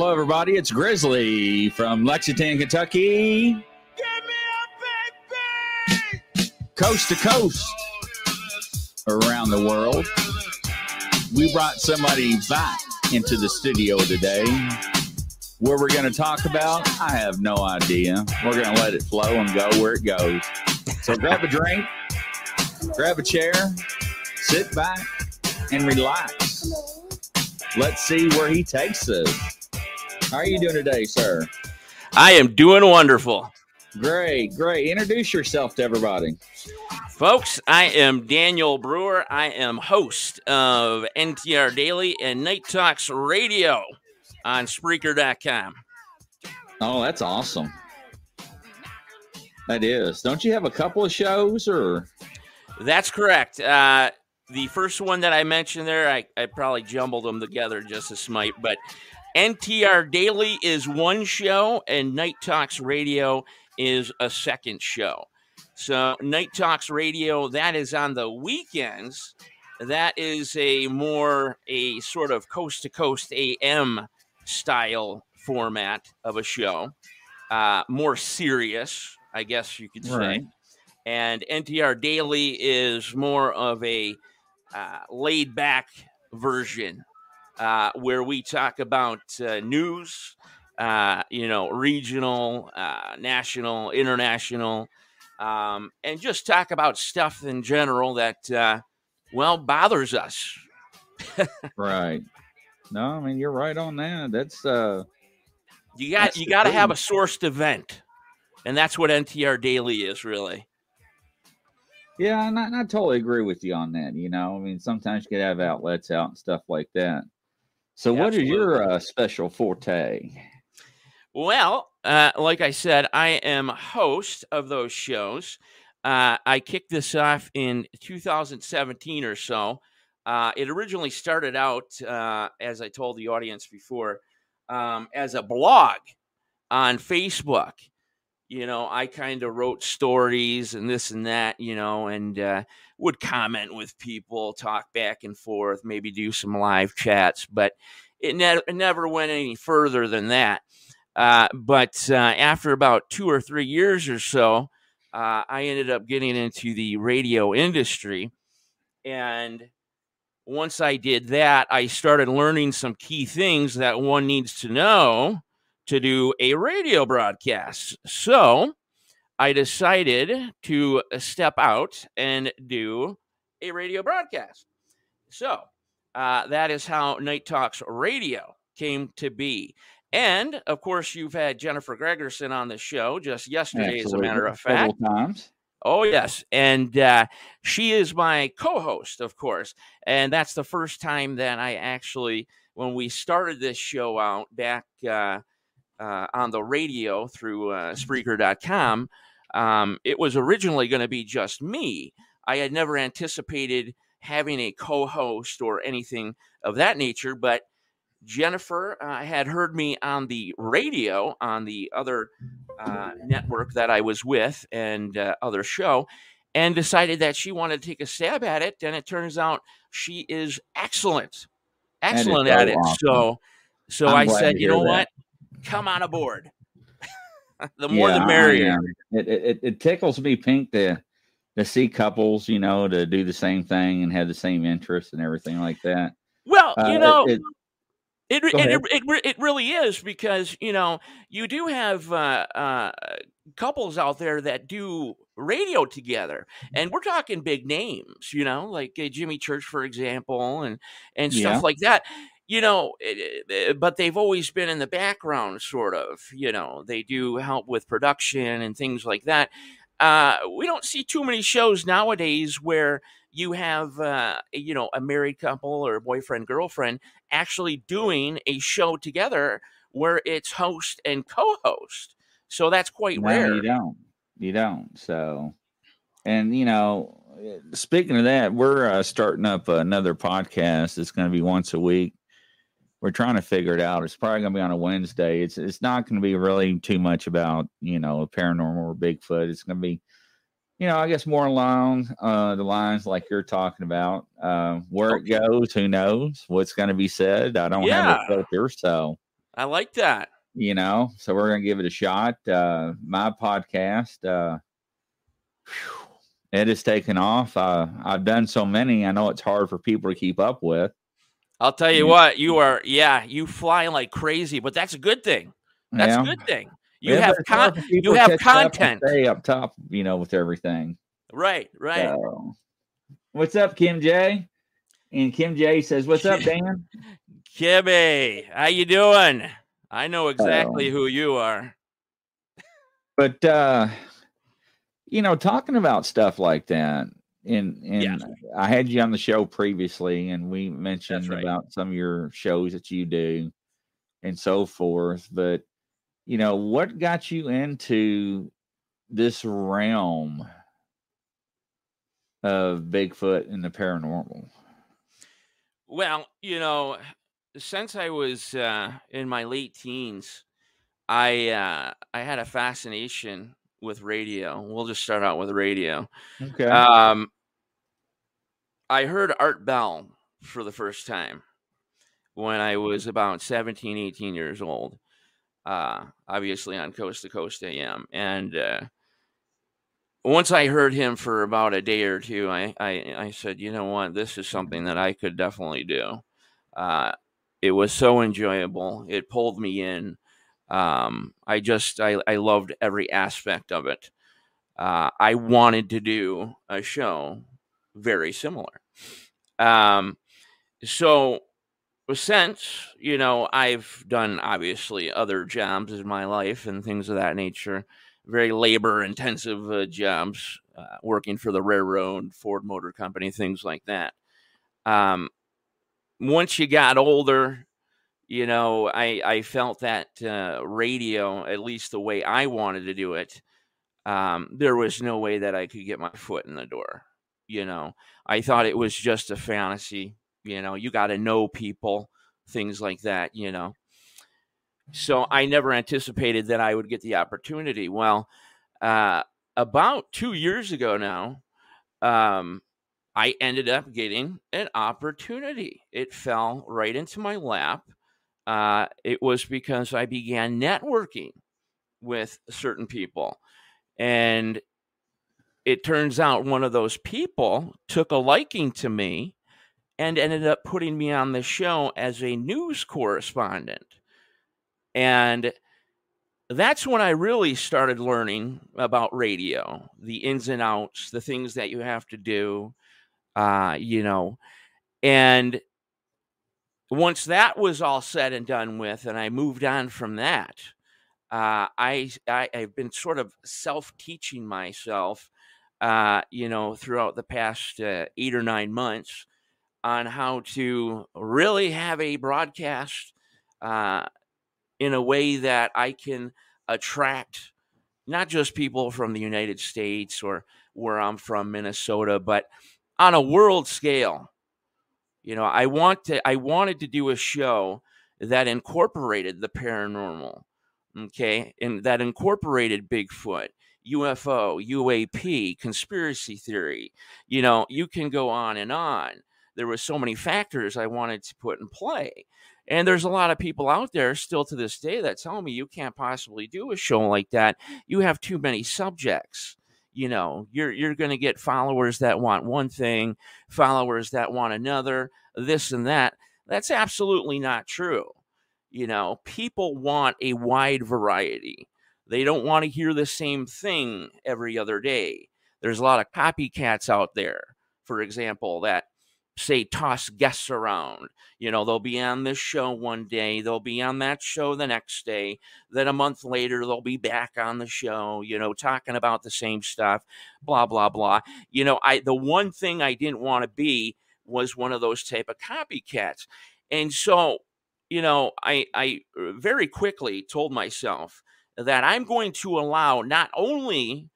Hello, everybody. It's Grizzly from Lexington, Kentucky. Coast to coast around the world. We brought somebody back into the studio today. Where we're going to talk about, I have no idea. We're going to let it flow and go where it goes. So grab a drink, grab a chair, sit back, and relax. Let's see where he takes us. How are you doing today, sir? I am doing wonderful. Great, great. Introduce yourself to everybody. Folks, I am Daniel Breuer. I am host of NTR Daily and Night Talks Radio on Spreaker.com. Oh, that's awesome. That is. Don't you have a couple of shows or? That's correct. Uh, the first one that I mentioned there, I, I probably jumbled them together just a smite, but NTR Daily is one show, and Night Talks Radio is a second show. So, Night Talks Radio, that is on the weekends. That is a more a sort of coast to coast AM style format of a show, uh, more serious, I guess you could say. Right. And NTR Daily is more of a uh, laid back version uh, where we talk about uh, news, uh, you know, regional, uh, national, international, um, and just talk about stuff in general that, uh, well, bothers us. Right. No, I mean you're right on that. That's uh You got you got to have a sourced event, and that's what NTR Daily is really. yeah, and I, and I totally agree with you on that. You know, I mean sometimes you could have outlets out and stuff like that. So what is your uh, special forte? Well, uh, like I said, I am host of those shows. Uh, I kicked this off in 2017 or so. Uh, it originally started out, uh, as I told the audience before, um, as a blog on Facebook. You know, I kind of wrote stories and this and that, you know, and uh, would comment with people, talk back and forth, maybe do some live chats, but it, ne- it never went any further than that. Uh, but uh, after about two or three years or so, uh, I ended up getting into the radio industry. And once I did that, I started learning some key things that one needs to know to do a radio broadcast. So I decided to step out and do a radio broadcast. So uh, that is how Night Talks Radio came to be. And of course, you've had Jennifer Gregerson on the show just yesterday, as a matter of fact. Times. Oh, yes. And uh, she is my co host, of course. And that's the first time that I actually, when we started this show out back uh, uh, on the radio through uh, Spreaker.com, um, it was originally going to be just me. I had never anticipated having a co host or anything of that nature, but Jennifer uh, had heard me on the radio on the other uh, network that I was with and uh, other show, and decided that she wanted to take a stab at it. And it turns out she is excellent, excellent at it. So, so I'm I said, you know that. what? Come on aboard. the more Yeah, the merrier. It, it it- tickles me pink to to see couples, you know, to do the same thing and have the same interests and everything like that. Well, Uh, you know, it- It it, it, it, it really is because you know you do have uh, uh, couples out there that do radio together, and we're talking big names, you know, like uh, Jimmy Church, for example, and and stuff Yeah. like that. You know, it- it- but they've always been in the background, sort of. You know, they do help with production and things like that. Uh, we don't see too many shows nowadays where you have, uh, you know, a married couple or boyfriend girlfriend actually doing a show together where it's host and co-host. So that's quite no, rare. you don't. You don't. So, and you know, eh, speaking of that, we're uh, starting up another podcast. It's going to be once a week. We're trying to figure it out. It's probably going to be on a Wednesday. It's it's not going to be really too much about you know paranormal or Bigfoot. It's going to be, you know, I guess more along uh, the lines like you're talking about. Uh, where it goes, who knows? What's going to be said? I don't Yeah. have a filter, so I like that. You know, so we're gonna give it a shot. Uh, my podcast, uh, whew, it has taken off. Uh, I've done so many. I know it's hard for people to keep up with. I'll tell you what, you are yeah, you fly like crazy, but that's a good thing. That's Yeah. a good thing. You Yeah, have con- you have catch up content. Stay up top, you know, with everything. right, right. So, what's up, Kim J? And Kim J says, "What's up, Dan?" Kibby, how you doing? I know exactly who you are. But uh, you know, talking about stuff like that, and and Yes. I had you on the show previously, and we mentioned right. about some of your shows that you do, and so forth. But you know, what got you into this realm of Bigfoot and the paranormal? Well, you know, since I was uh, in my late teens, I uh, I had a fascination with radio. We'll just start out with radio. Okay. Um, I heard Art Bell for the first time when I was about 17, 18 years old. Uh, obviously on Coast to Coast AM. And uh, once I heard him for about a day or two, I, I, I said, you know what, this is something that I could definitely do. Uh, it was so enjoyable. It pulled me in. Um, I just, I, I loved every aspect of it. Uh, I wanted to do a show very similar. Um, so since you know I've done obviously other jobs in my life and things of that nature, very labor intensive uh, jobs, uh, working for the railroad, Ford Motor Company, things like that. Um, once you got older, you know, I I felt that uh, radio, at least the way I wanted to do it, um, there was no way that I could get my foot in the door. You know, I thought it was just a fantasy. You know, you got to know people, things like that. You know, so I never anticipated that I would get the opportunity. Well, uh, about two years ago now, um, I ended up getting an opportunity. It fell right into my lap. Uh, it was because I began networking with certain people. And it turns out one of those people took a liking to me and ended up putting me on the show as a news correspondent. And that's when I really started learning about radio, the ins and outs, the things that you have to do, uh, you know. And once that was all said and done with, and I moved on from that, uh, I, I I've been sort of self teaching myself, uh, you know, throughout the past uh, eight or nine months on how to really have a broadcast uh, in a way that I can attract not just people from the United States or where I'm from, Minnesota, but on a world scale. You know, I want to I wanted to do a show that incorporated the paranormal, okay, and that incorporated Bigfoot, UFO, UAP, conspiracy theory. You know, you can go on and on. There were so many factors I wanted to put in play. And there's a lot of people out there still to this day that tell me you can't possibly do a show like that. You have too many subjects. You know, you're you're going to get followers that want one thing, followers that want another, this and that. That's absolutely not true. You know, people want a wide variety. They don't want to hear the same thing every other day. There's a lot of copycats out there, for example, that say toss guests around. You know, they'll be on this show one day, they'll be on that show the next day, then a month later they'll be back on the show, you know, talking about the same stuff, blah blah blah. You know, I the one thing I didn't want to be was one of those type of copycats. And so, you know, I I uh, very quickly told myself that I'm going to allow not only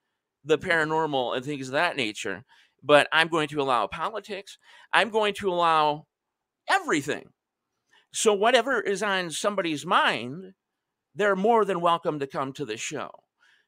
the paranormal and things of that nature, but I'm going to allow politics. I'm going to allow everything. So, whatever is on somebody's mind, they're more than welcome to come to the show.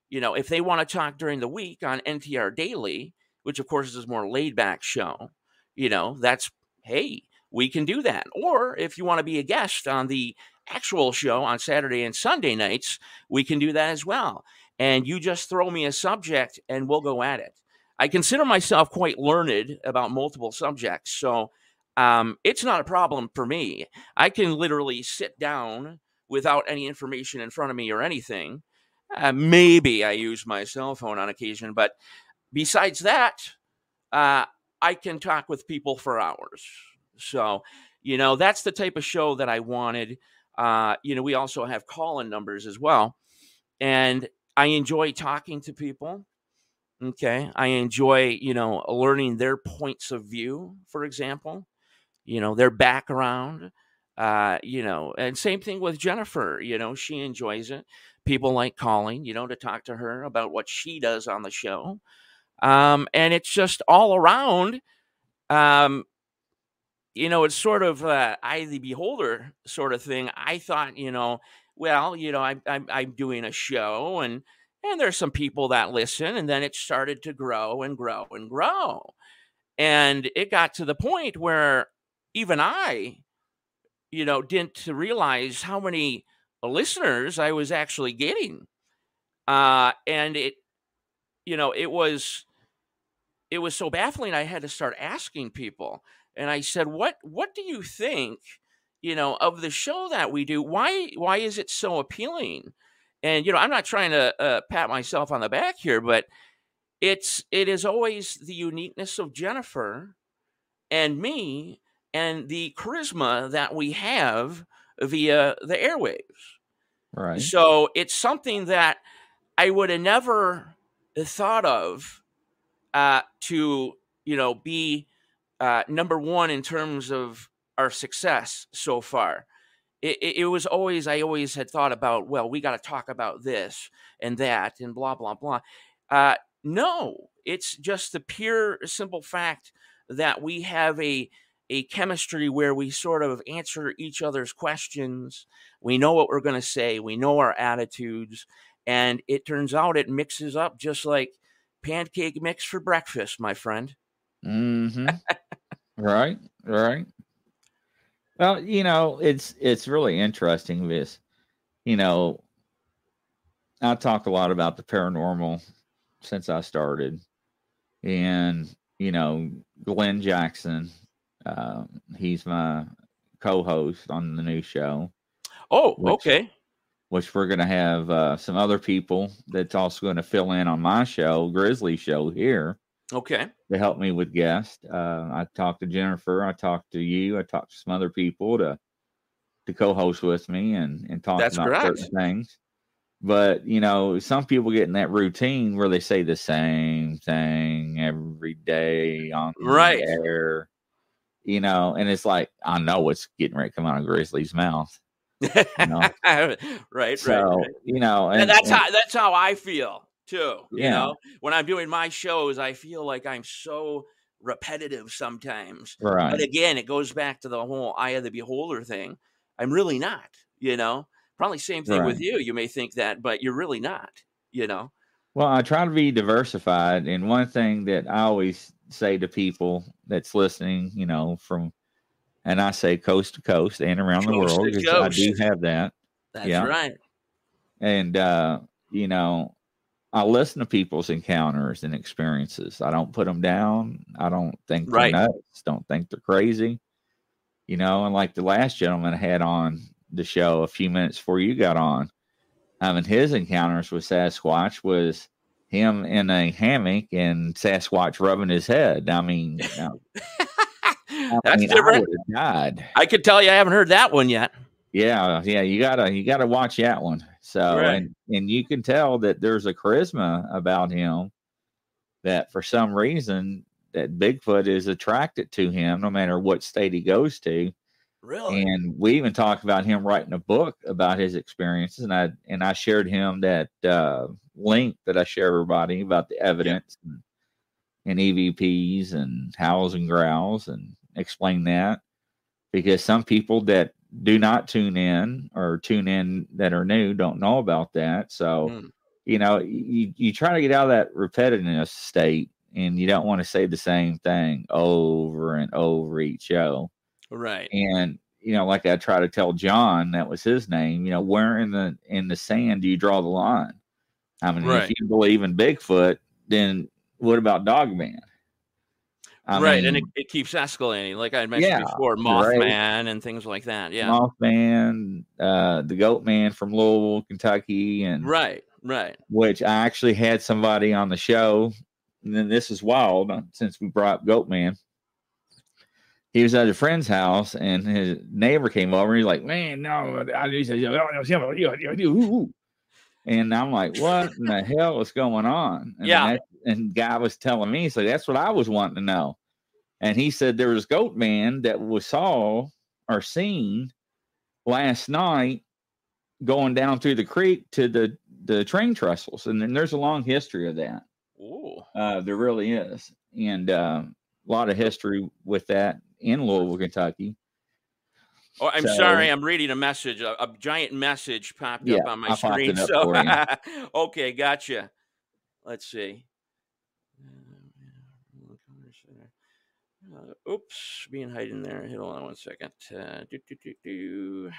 You know, if they want to talk during the week on NTR Daily, which of course is a more laid back show, you know, that's, hey, we can do that. Or if you want to be a guest on the actual show on Saturday and Sunday nights, we can do that as well. And you just throw me a subject and we'll go at it. I consider myself quite learned about multiple subjects. So um, it's not a problem for me. I can literally sit down without any information in front of me or anything. Uh, maybe I use my cell phone on occasion, but besides that, uh, I can talk with people for hours. So, you know, that's the type of show that I wanted. Uh, you know, we also have call in numbers as well. And I enjoy talking to people. Okay. I enjoy, you know, learning their points of view, for example, you know, their background. Uh, you know, and same thing with Jennifer, you know, she enjoys it. People like calling, you know, to talk to her about what she does on the show. Um, and it's just all around. Um, you know, it's sort of uh, eye the beholder sort of thing. I thought, you know, well, you know, I'm, I'm, I'm doing a show and and there's some people that listen, and then it started to grow and grow and grow, and it got to the point where even I, you know, didn't realize how many listeners I was actually getting, uh, and it, you know, it was it was so baffling. I had to start asking people, and I said, "What what do you think?" you know, of the show that we do. Why why is it so appealing? And you know, I'm not trying to uh, pat myself on the back here, but it's it is always the uniqueness of Jennifer and me and the charisma that we have via the airwaves. Right. So it's something that I would have never thought of uh, to you know be uh, number one in terms of our success so far. It, it, it, was always, I always had thought about, well, we got to talk about this and that and blah, blah, blah. Uh, no, it's just the pure, simple fact that we have a, a chemistry where we sort of answer each other's questions. We know what we're going to say, we know our attitudes. And it turns out it mixes up just like pancake mix for breakfast, my friend. Mm-hmm. right, right. Well, you know, it's it's really interesting this. You know, I talk a lot about the paranormal since I started, and you know, Glenn Jackson, uh, he's my co-host on the new show. Oh, which, okay. Which we're going to have uh, some other people that's also going to fill in on my show, Grizzly Show here. Okay. To help me with guests. Uh, I talked to Jennifer. I talked to you. I talked to some other people to to co-host with me and and talk That's about correct. certain things. But you know, some people get in that routine where they say the same thing every day on right. air. You know, and it's like I know what's getting ready to come out of Grizzly's mouth. You know? right, so, right, right. You know, and, and that's and, how that's how I feel too. You know, when I'm doing my shows, I feel like I'm so repetitive sometimes. But right. again, it goes back to the whole eye of the beholder thing. I'm really not, you know. Probably same thing with you. You may think that, but you're really not, you know. Well, I try to be diversified, and one thing that I always say to people that's listening, you know, from and I say coast to coast and around the world, I do have that. That's Yeah. right. And uh, you know, I listen to people's encounters and experiences. I don't put them down. I don't think they're Right. nuts. Don't think they're crazy. You know, and like the last gentleman I had on the show a few minutes before you got on, having his encounters with Sasquatch was him in a hammock and Sasquatch rubbing his head. I mean, now, I That's mean, different. died. I could tell you I haven't heard that one yet. Yeah, yeah, you gotta you gotta watch that one. So Right. and and you can tell that there's a charisma about him that for some reason that Bigfoot is attracted to him no matter what state he goes to. Really? And we even talked about him writing a book about his experiences and I and I shared him that uh link that I share everybody about the evidence and, and EVPs and howls and growls and explain that because some people that do not tune in or tune in that are new don't know about that. So, Mm. you know, you, you try to get out of that repetitiveness state and you don't want to say the same thing over and over each show. Right. And, you know, like I try to tell John, that was his name. You know, where in the in the sand do you draw the line? I mean, Right. if you believe in Bigfoot, then what about Dogman? I right, and it, it keeps escalating, like I mentioned Yeah, before, right. Mothman and things like that. Yeah, Mothman, uh, the Goat Man from Louisville, Kentucky, and right, right. which I actually had somebody on the show. And then this is wild uh, since we brought up Goat Man. He was at a friend's house and his neighbor came over. And he's like, Man, no, I he said, and I'm like, What in the hell is going on? And Yeah. that- and guy was telling me, so that's what I was wanting to know. And he said there was Goat Man that was saw or seen last night going down through the creek to the the train trestles, and then there's a long history of that. Ooh, Uh, there really is, and uh, a lot of history with that in Louisville, Kentucky. Oh, I'm So- sorry, I'm reading a message. A, a giant message popped Yeah, up on my I screen. it up So, okay, gotcha. Let's see. Uh, oops, being hiding there. Hold on one second. Uh, do, do, do, do.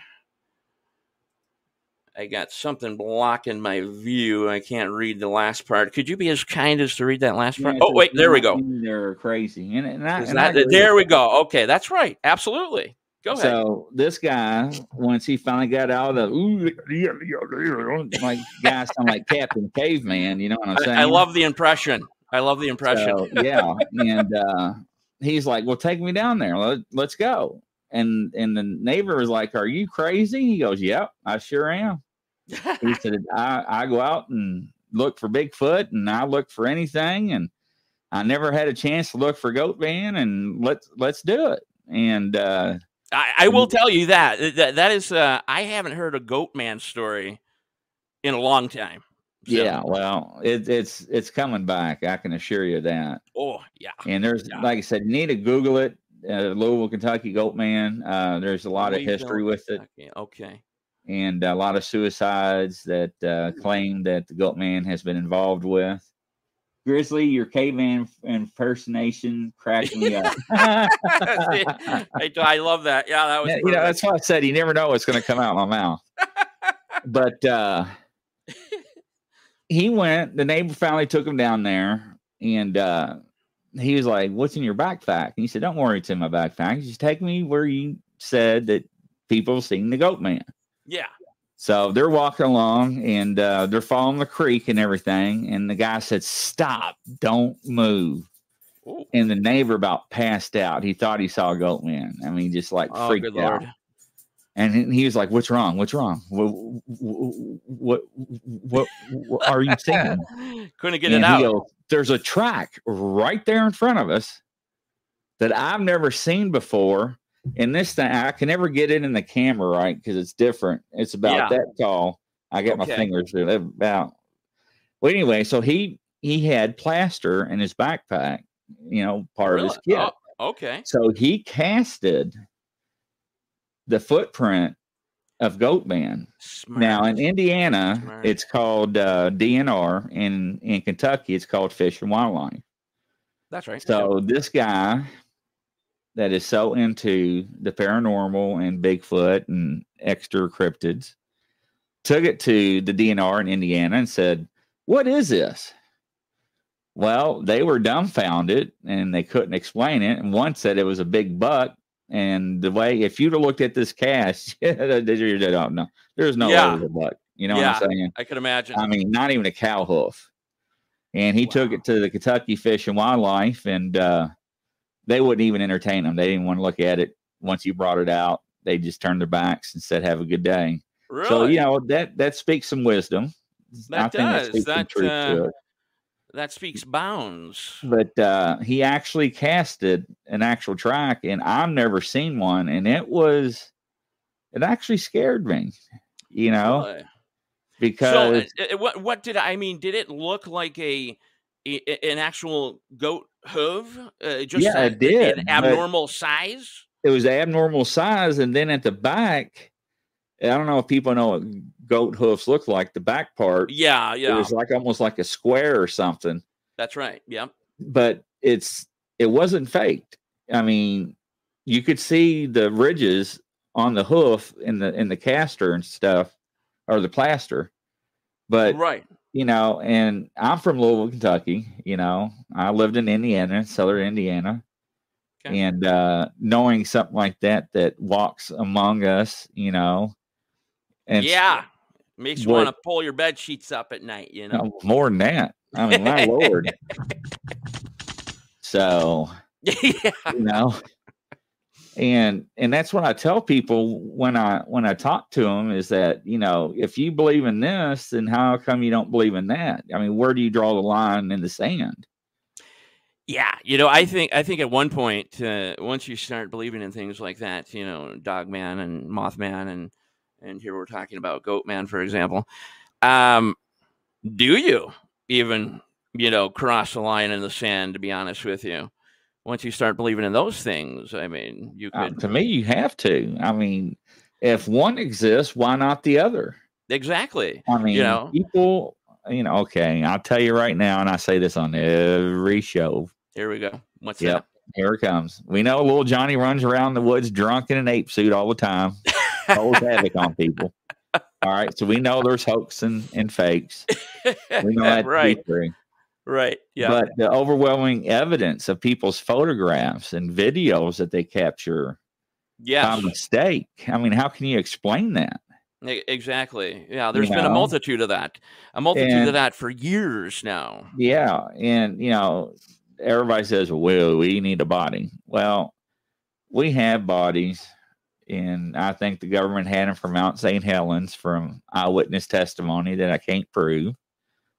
I got something blocking my view. I can't read the last part. Could you be as kind as to read that last part? Yeah, oh, wait, there we go. They're crazy, and, and I, and that- there we go. Okay, that's right. Absolutely. Go ahead. So this guy, once he finally got out of the like guy sound like Captain Caveman, you know what I'm saying? I, I love the impression. I love the impression. So, yeah, and uh, he's like, "Well, take me down there. Let, let's go." And and the neighbor was like, "Are you crazy?" He goes, "Yep, I sure am." He said, "I I go out and look for Bigfoot, and I look for anything, and I never had a chance to look for Goat Man, and let's let's do it." And uh, I, I will tell you that that, that is. Uh, I haven't heard a goat man story in a long time. So- yeah, well, it, it's it's coming back. I can assure you that. Oh yeah. And there's, Yeah. like I said, you need to Google it. Uh, Louisville, Kentucky Goat Man. Uh, there's a lot of history with it. Kentucky. Okay. and a lot of suicides that uh, claim that the goat man has been involved with. Grizzly, your caveman impersonation cracked me up. I, I love that. Yeah, that was. Yeah, you know, that's why I said you never know what's going to come out of my mouth. But uh, he went. The neighbor finally took him down there, and uh, he was like, "What's in your backpack?" And he said, "Don't worry, it's in my backpack. Just take me where you said that people seen the goat man." yeah. So they're walking along and uh, they're following the creek and everything. And the guy said, Stop, don't move. Ooh. And the neighbor about passed out. He thought he saw a goat man. I mean, just like Oh, freaked out. lord. And he- he was like, What's wrong? What's wrong? What, what, what, what are you seeing? Couldn't get And it out. goes, There's a track right there in front of us that I've never seen before. And this thing, I can never get it in the camera right because it's different. It's about Yeah. that tall. I got Okay. my fingers they're about. Well, anyway, so he he had plaster in his backpack, you know, part of his kit. Oh, okay. So he casted the footprint of Goatman. Smart. Now in Indiana, Smart. it's called uh, DNR. In in Kentucky, it's called Fish and Wildlife. That's right. So this guy that is so into the paranormal and Bigfoot and extra cryptids took it to the DNR in Indiana and said, "What is this?" Well, they were dumbfounded and they couldn't explain it. And one said it was a big buck. And the way, if you'd have looked at this cast, they don't know. There's no Yeah. way it a buck. You know Yeah. what I'm saying? I could imagine. I mean, not even a cow hoof. And he took it to the Kentucky Fish and Wildlife, and uh, they wouldn't even entertain them. They didn't want to look at it once you brought it out. They just turned their backs and said, "Have a good day." really? So you know that that speaks some wisdom. That does. speaks That, uh, that speaks bounds. But uh, he actually casted an actual track, and I've never seen one, and it was it actually scared me. You know, Really? because so, uh, uh, what what did I mean? Did it look like a- an actual goat hoof? Uh, just Yeah, a- it did, An abnormal size. it was abnormal size, and then at the back, I don't know if people know what goat hoofs look like. The back part, Yeah, yeah, it was like almost like a square or something, that's right. Yeah, but it's it wasn't faked. I mean, you could see the ridges on the hoof in the in the caster and stuff or the plaster. But right. You know, and I'm from Louisville, Kentucky. You know, I lived in Indiana, Southern Indiana, Okay. and uh, knowing something like that that walks among us, you know, and yeah. Makes you want to pull your bed sheets up at night, you know. no, more than that. I mean, my lord. So yeah. you know and and that's what i tell people when i when i talk to them is that you know if you believe in this then how come you don't believe in that i mean where do you draw the line in the sand Yeah, you know, I think I think at one point, uh, once you start believing in things like that, you know, Dogman and Mothman, and and here we're talking about Goatman, for example. Um, do you even, you know, cross the line in the sand? To be honest with you, once you start believing in those things, I mean, you Uh, to me you have to i mean if one exists why not the other exactly. i mean you know. people you know okay i'll tell you right now and i say this on every show Here we go. What's Yep. here it comes we know little johnny runs around the woods drunk in an ape suit all the time that? holds havoc on people. All right, so we know there's hoax and, and fakes. We know that to be right, true. Right. Yeah. But the overwhelming evidence of people's photographs and videos that they capture yes. by mistake. I mean, how can you explain that? Exactly. Yeah, there's been a multitude of that. A multitude And- of that for years now. Yeah, and you know, everybody says, "Well, we need a body." Well, we have bodies, and I think the government had them from Mount St. Helens from eyewitness testimony that I can't prove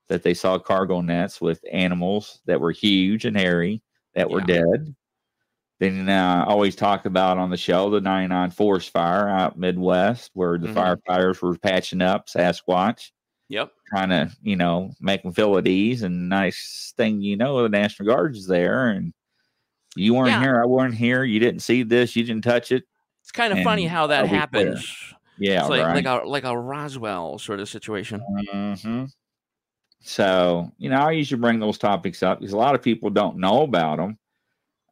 that they saw cargo nets with animals that were huge and hairy that were Yeah. dead. Then uh, I always talk about on the show the 99 forest fire out Midwest where the Mhm. firefighters were patching up Sasquatch Yep. trying to, you know, make them feel at ease. And nice thing, you know, the National Guard is there, and you weren't Yeah. here, I weren't here. You didn't see this, you didn't touch it. It's kind of funny how that happens. Yeah, it's like right. like a like a Roswell sort of situation. hmm So, you know, I usually bring those topics up because a lot of people don't know about them.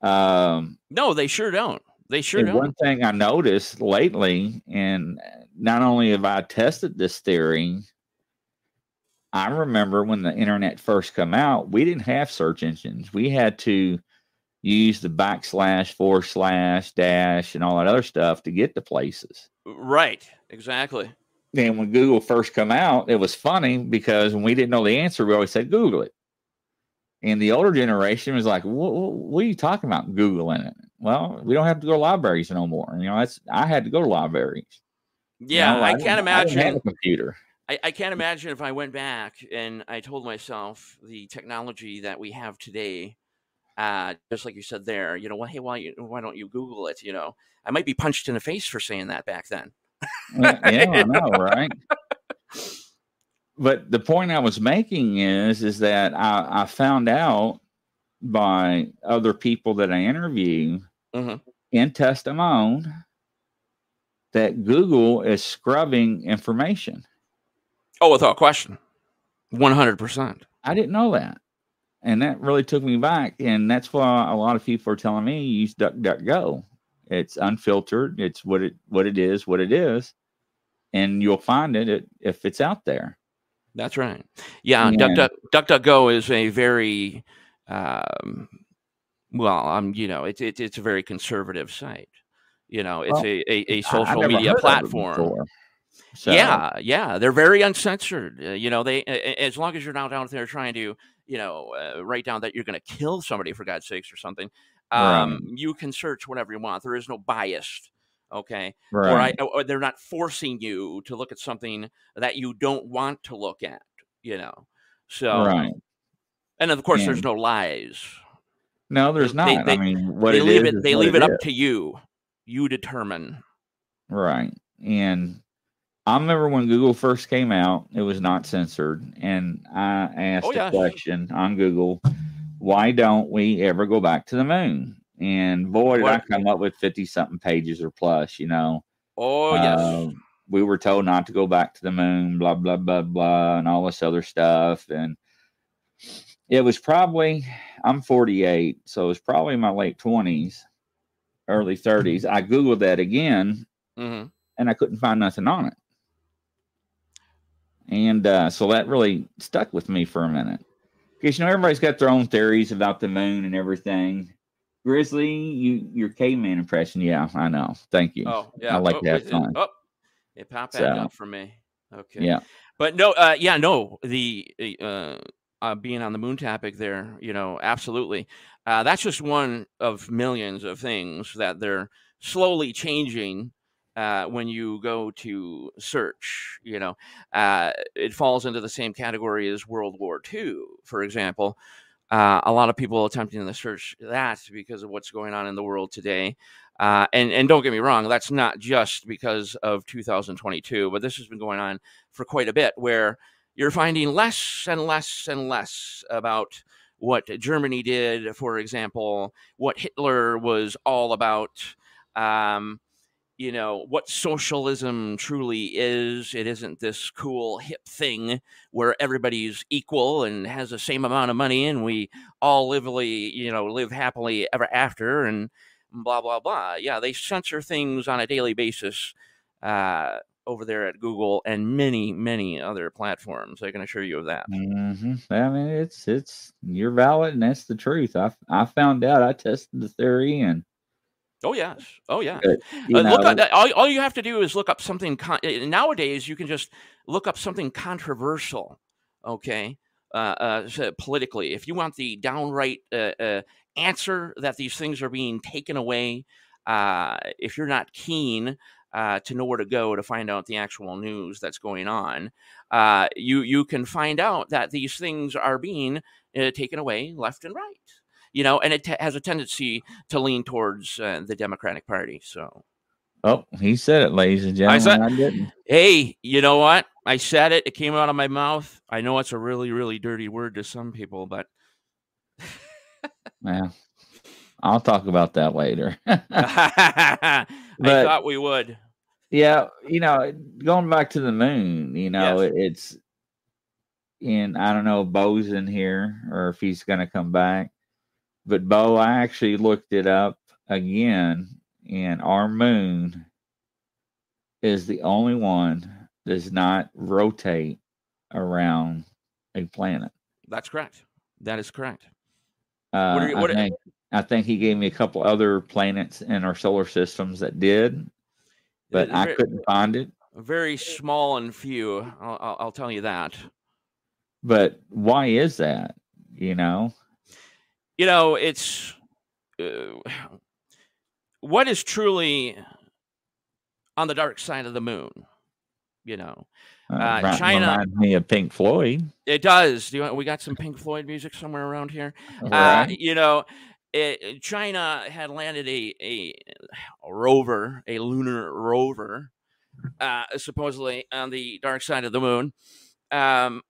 Um, No, they sure don't. They sure don't. one thing I noticed lately, and not only have I tested this theory, I remember when the internet first come out, we didn't have search engines. We had to use the backslash, forward slash, dash, and all that other stuff to get to places. Right. Exactly. Then when Google first come out, it was funny because when we didn't know the answer, we always said Google it. And the older generation was like, "What, what are you talking about? Googling it?" Well, we don't have to go to libraries no more. You know, that's I had to go to libraries. You Yeah, know, I can't I have imagine. a computer. I, I can't imagine if I went back and I told myself the technology that we have today, uh, just like you said there, you know, well, hey, why you, why don't you Google it? You know, I might be punched in the face for saying that back then. Yeah, I know, right? But the point I was making is, is that I, I found out by other people that I interview Mhm. in testimony that Google is scrubbing information. Oh, without question, one hundred percent. I didn't know that. And that really took me back. And that's why a lot of people are telling me use DuckDuckGo. It's unfiltered. It's what it what it is, what it is. And you'll find it it- if it's out there. That's right. Yeah, Yeah. Duck, Duck, DuckDuckGo is a very, um, well, um, you know, it's it's it's a very conservative site. You know, it's Well, a, a, a social media it platform. So, Yeah, yeah, they're very uncensored. Uh, you know, they as long as you're not out there trying to, you know, uh, write down that you're going to kill somebody for God's sakes or something. Right. Um, you can search whatever you want. There is no bias. Okay, right. or, I, or they're not forcing you to look at something that you don't want to look at. You know, so right. and of course, Yeah. there's no lies. No, there's not. they- I mean, what they it leave is it. They leave it, up is. to you. You determine. Right. And I remember when Google first came out, it was not censored. And I asked Oh, a yes. question on Google why don't we ever go back to the moon? And boy, did What- I come up with 50 something pages or plus, you know. Oh yes. Um, we were told not to go back to the moon, blah, blah, blah, blah, and all this other stuff. And it was probably, I'm 48, so it was probably my late 20s, early 30s. I Googled that again hmm and I couldn't find nothing on it. And uh, so that really stuck with me for a minute. Because, you know, everybody's got their own theories about the moon and everything. Grizzly, you your caveman impression. Yeah, I know. Thank you. Oh, yeah. I like oh, to have it- it- fun. Oh, it popped So- up for me. Okay. Yeah. But no, uh, yeah, no, the uh, uh, being on the moon topic there, you know, absolutely. Uh, that's just one of millions of things that they're slowly changing uh, when you go to search. You know, uh, it falls into the same category as World War II, for example. Uh, a lot of people attempting to search that because of what's going on in the world today. Uh, and and don't get me wrong, that's not just because of 2022, but this has been going on for quite a bit, where you're finding less and less and less about what Germany did, for example, what Hitler was all about. Um, you know what socialism truly is. It isn't this cool hip thing where everybody's equal and has the same amount of money, and we all lively, you know, live happily ever after, and blah blah blah. Yeah, they censor things on a daily basis uh, over there at Google and many many other platforms. I can assure you of that. hmm I mean, it's it's you're valid, and that's the truth. I I found out. I tested the theory, and Oh yes, oh yeah. Uh, look up, all, all you have to do is look up something. Con- uh, nowadays, you can just look up something controversial. Okay, uh, uh, politically, if you want the downright uh, uh, answer that these things are being taken away, uh, if you're not keen uh, to know where to go to find out the actual news that's going on, uh, you you can find out that these things are being uh, taken away left and right. You know, and it t- has a tendency to lean towards uh, the Democratic Party. So, oh, he said it, ladies and I gentlemen. said- I, didn't. hey, you know what? I said it. It came out of my mouth. I know it's a really, really dirty word to some people, but yeah, I'll talk about that later. I thought we would. Yeah, you know, going back to the moon, you know, Yes. it, it's and I don't know if Bo's in here or if he's gonna come back. But Bo, I actually looked it up again, and our moon is the only one that does not rotate around a planet. That's correct. That is correct. Uh, are you- I think I think he gave me a couple other planets in our solar systems that did, but I couldn't find it. Very small and few. I'll, I'll tell you that. But why is that? You know, You know, it's uh, what is truly on the dark side of the moon. You know, uh, Uh, China- reminds me of Pink Floyd. it does. Do you, want- we got some Pink Floyd music somewhere around here? Uh, Right? you know, it, China had landed a, a, a rover, a lunar rover, uh, supposedly on the dark side of the moon. Um,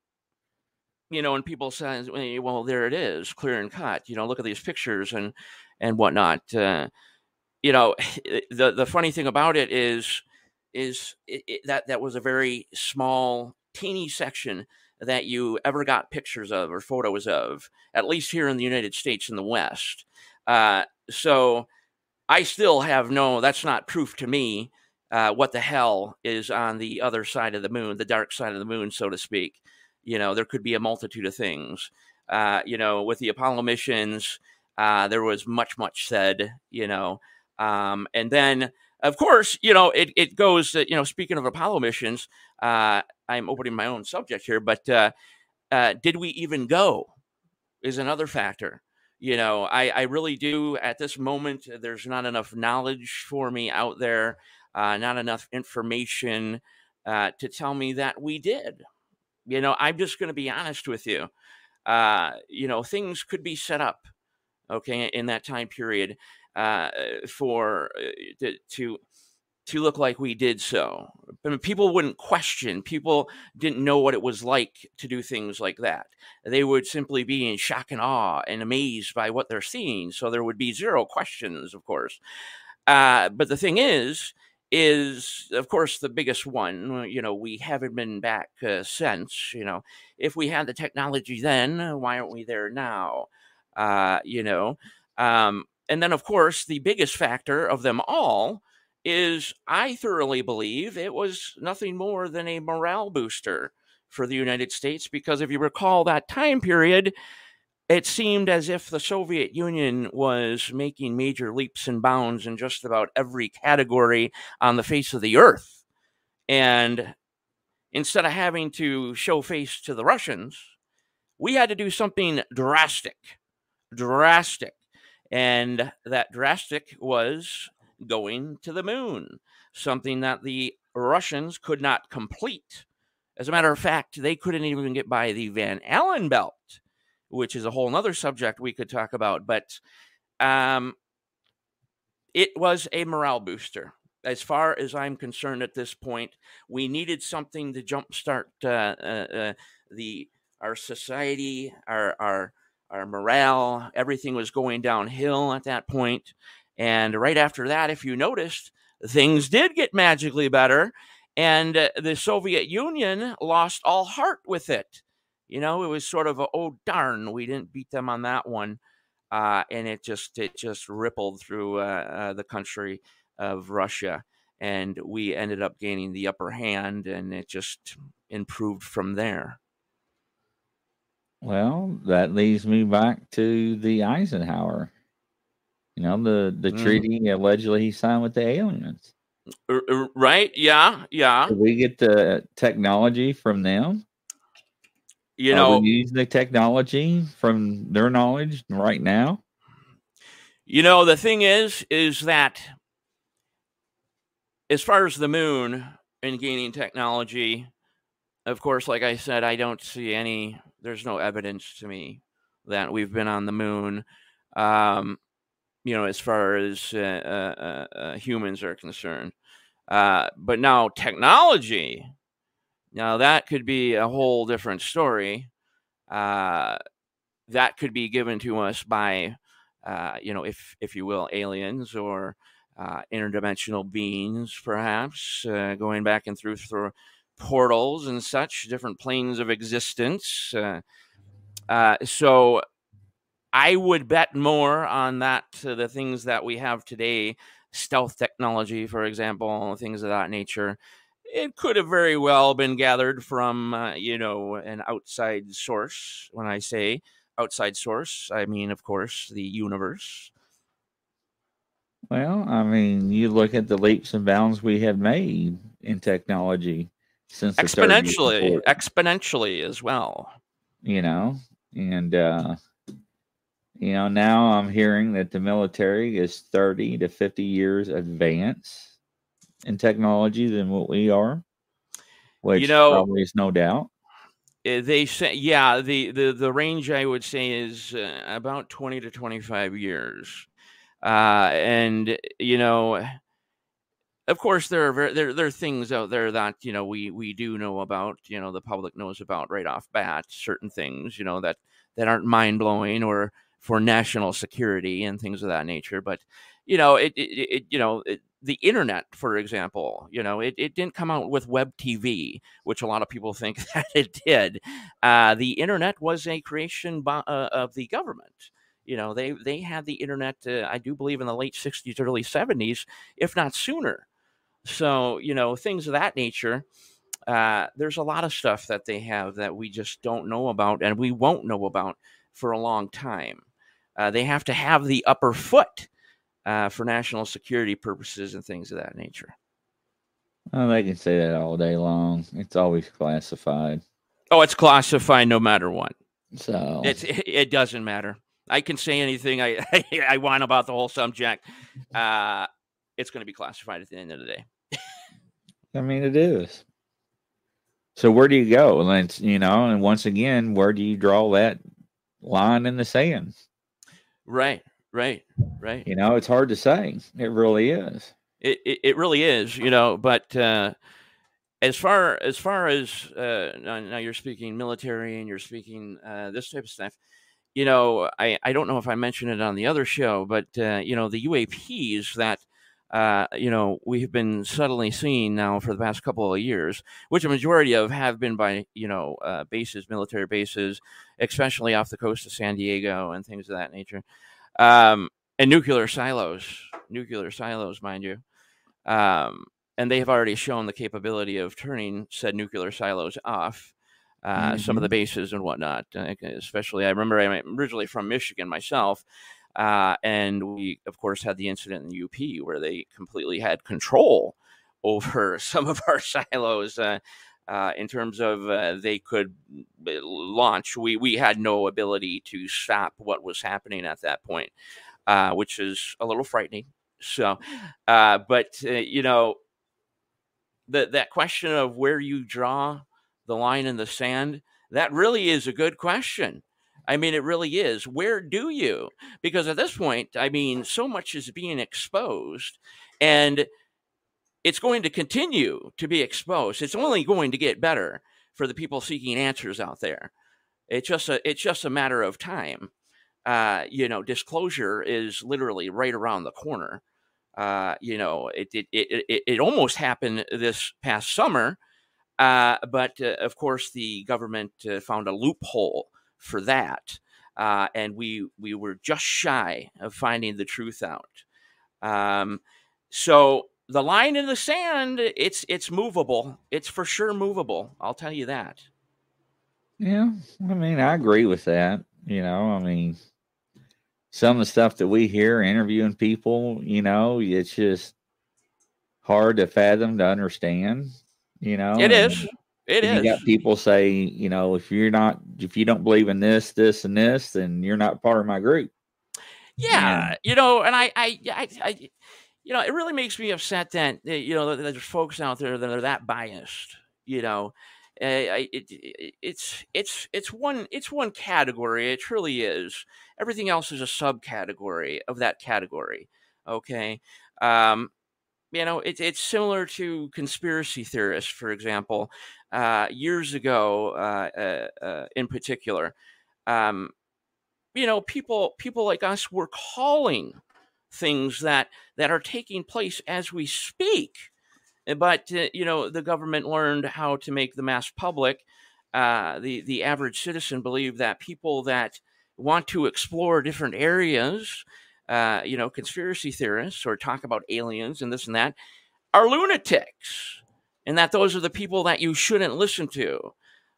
you know, and people say, "Well, there it is, clear and cut." You know, look at these pictures and and whatnot. Uh, you know, the the funny thing about it is is it, it, that that was a very small, teeny section that you ever got pictures of or photos of, at least here in the United States in the West. Uh, so I still have no, that's not proof to me uh, what the hell is on the other side of the moon, the dark side of the moon, so to speak. You know, there could be a multitude of things. Uh, you know, with the Apollo missions, uh, there was much, much said, you know. Um, and then, of course, you know, it, it goes, you know, speaking of Apollo missions, uh, I'm opening my own subject here, but uh, uh, did we even go is another factor. You know, I, I really do at this moment, there's not enough knowledge for me out there, uh, not enough information to tell me that we did. You know, I'm just going to be honest with you. Uh, you know, things could be set up, okay, in that time period uh, for uh, to, to to look like we did so. I mean, people wouldn't question. People didn't know what it was like to do things like that. They would simply be in shock and awe and amazed by what they're seeing. So there would be zero questions, of course. Uh, but the thing is, is of course the biggest one. You know, we haven't been back uh, since. You know, if we had the technology then, why aren't we there now? Uh, you know, um, and then of course the biggest factor of them all is I thoroughly believe it was nothing more than a morale booster for the United States because if you recall that time period, it seemed as if the Soviet Union was making major leaps and bounds in just about every category on the face of the earth. And instead of having to show face to the Russians, we had to do something drastic, drastic. And that drastic was going to the moon, something that the Russians could not complete. As a matter of fact, they couldn't even get by the Van Allen belt, which is a whole other subject we could talk about. But um, it was a morale booster. As far as I'm concerned at this point, we needed something to jumpstart uh, uh, uh, the our society, our our our morale. Everything was going downhill at that point, and right after that, if you noticed, things did get magically better. And uh, the Soviet Union lost all heart with it. You know, it was sort of a, oh darn, we didn't beat them on that one, uh, and it just it just rippled through uh, uh the country of Russia, and we ended up gaining the upper hand, and it just improved from there. Well, that leads me back to the Eisenhower you know, the the mm. treaty allegedly he signed with the aliens. Right? Yeah, yeah. Did we get the technology from them? You Are know, use the technology from their knowledge right now. You know, the thing is, is that as far as the moon and gaining technology, of course, like I said, I don't see any. There's no evidence to me that we've been on the moon. Um, you know, as far as uh, uh, uh, humans are concerned. Uh, but now technology, now that could be a whole different story. Uh, that could be given to us by, uh, you know, if if you will, aliens or uh, interdimensional beings, perhaps uh, going back and through through portals and such different planes of existence. Uh, so I would bet more on that to the things that we have today, stealth technology, for example, things of that nature. It could have very well been gathered from, uh, you know, an outside source. When I say outside source, I mean, of course, the universe. Well, I mean, you look at the leaps and bounds we have made in technology since exponentially, exponentially as well. You know, and uh, you know, now I'm hearing that the military is 30 to 50 years advance in technology than what we are, which you know, probably is no doubt. Eh, they say, yeah, the, the, the range I would say is uh, about 20 to 25 years. Uh, and, you know, of course, there are there there are things out there that you know we we do know about. You know, the public knows about right off bat. Certain things, you know, that that aren't mind blowing or for national security and things of that nature. But you know, it, it, it you know, it, the internet, for example, you know, it, it didn't come out with web TV, which a lot of people think that it did. Uh, the internet was a creation by, uh, of the government. You know, they they had the internet, uh, I do believe, in the late '60s, early '70s, if not sooner. So you know, things of that nature. Uh, there's a lot of stuff that they have that we just don't know about, and we won't know about for a long time. Uh, they have to have the upper foot uh, for national security purposes and things of that nature. Well, they can say that all day long. It's always classified. Oh, it's classified no matter what. So it's, it, it doesn't matter. I can say anything I I want about the whole subject. Uh, it's going to be classified at the end of the day. I mean, it is. So where do you go? And you know, and once again, where do you draw that line in the sand? Right, right, right. You know, it's hard to say. It really is. It it, it really is. You know, but uh, as far as far as uh, now you're speaking military and you're speaking uh, this type of stuff. You know, I, I don't know if I mentioned it on the other show, but uh, you know the UAPs that uh, you know, we've been subtly seeing now for the past couple of years, which a majority of have been by, you know, uh, bases, military bases, especially off the coast of San Diego and things of that nature, um, and nuclear silos, nuclear silos, mind you. Um, and they have already shown the capability of turning said nuclear silos off. Uh, mm-hmm. Some of the mm-hmm. bases and whatnot, especially I remember I'm originally from Michigan myself, uh, and we of course had the incident in the UP where they completely had control over some of our silos. Uh, uh, in terms of uh, they could launch. We we had no ability to stop what was happening at that point, uh, which is a little frightening. So, uh, but uh, you know, that that question of where you draw the line in the sand, that really is a good question. I mean, it really is. Where do you? Because at this point, I mean, so much is being exposed, and it's going to continue to be exposed. It's only going to get better for the people seeking answers out there. It's just a it's just a matter of time. Uh, you know, disclosure is literally right around the corner. Uh, you know, it it, it it it almost happened this past summer, uh, but uh, of course the government uh, found a loophole for that, uh, and we we were just shy of finding the truth out. Um, so the line in the sand, it's it's movable. It's for sure movable. I'll tell you that. Yeah, I mean, I agree with that. You know, I mean, some of the stuff that we hear interviewing people, you know, it's just hard to fathom to understand. You know, it and, is. It is. You got people say, you know, if you're not, if you don't believe in this, this, and this, then you're not part of my group. Yeah, and, you know, and I, I, I, I you know, it really makes me upset that you know there's folks out there that are that biased. You know, uh, it, it, it's it's it's one it's one category. It truly is. Everything else is a subcategory of that category. Okay. Um, you know, it, it's similar to conspiracy theorists, for example. Uh, years ago, uh, uh, uh in particular, um, you know, people people like us were calling things that that are taking place as we speak. Eh, but uh, you know, the government learned how to make the mass public. Uh, the the average citizen believe that people that want to explore different areas, uh, you know, conspiracy theorists or talk about aliens and this and that, are lunatics, and that those are the people that you shouldn't listen to.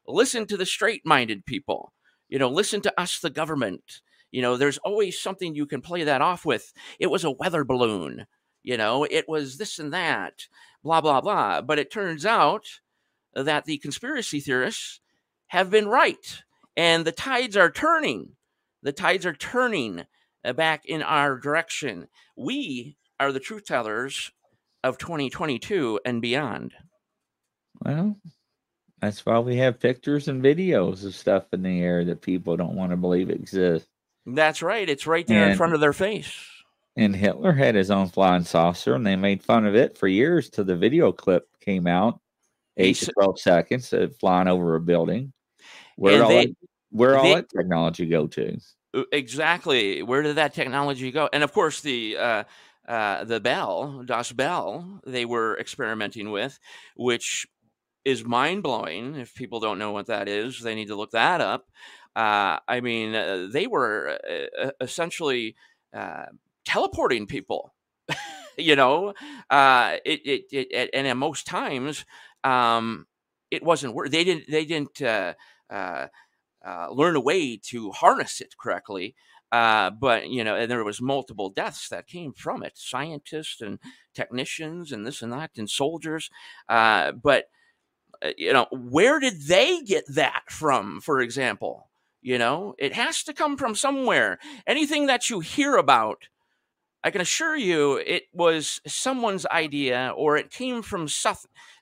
Listen to the straight-minded people. You know, listen to us, the government. You know, there's always something you can play that off with. It was a weather balloon. You know, it was this and that, blah, blah, blah. But it turns out that the conspiracy theorists have been right. And the tides are turning. The tides are turning uh, back in our direction. We are the truth tellers of 2022 and beyond. Well, that's why we have pictures and videos of stuff in the air that people don't want to believe exists. That's right. It's right there and, in front of their face. And Hitler had his own flying saucer, and they made fun of it for years till the video clip came out, eight to twelve seconds of flying over a building. Where all they, that, where they, all that technology go to? Uh, exactly. Where did that technology go? And of course, the uh, uh, the Bell, Das Bell, they were experimenting with, which is mind blowing. If people don't know what that is, they need to look that up. Uh, I mean, uh, they were uh, essentially uh, teleporting people. you know, uh, it, it, it, and at most times, um, it wasn't. They didn't. They didn't uh, learn a way to harness it correctly. but you know, and there was multiple deaths that came from it. Scientists and technicians and this and that and soldiers. but you know, where did they get that from? For example, you know, it has to come from somewhere. Anything that you hear about, I can assure you it was someone's idea or it came from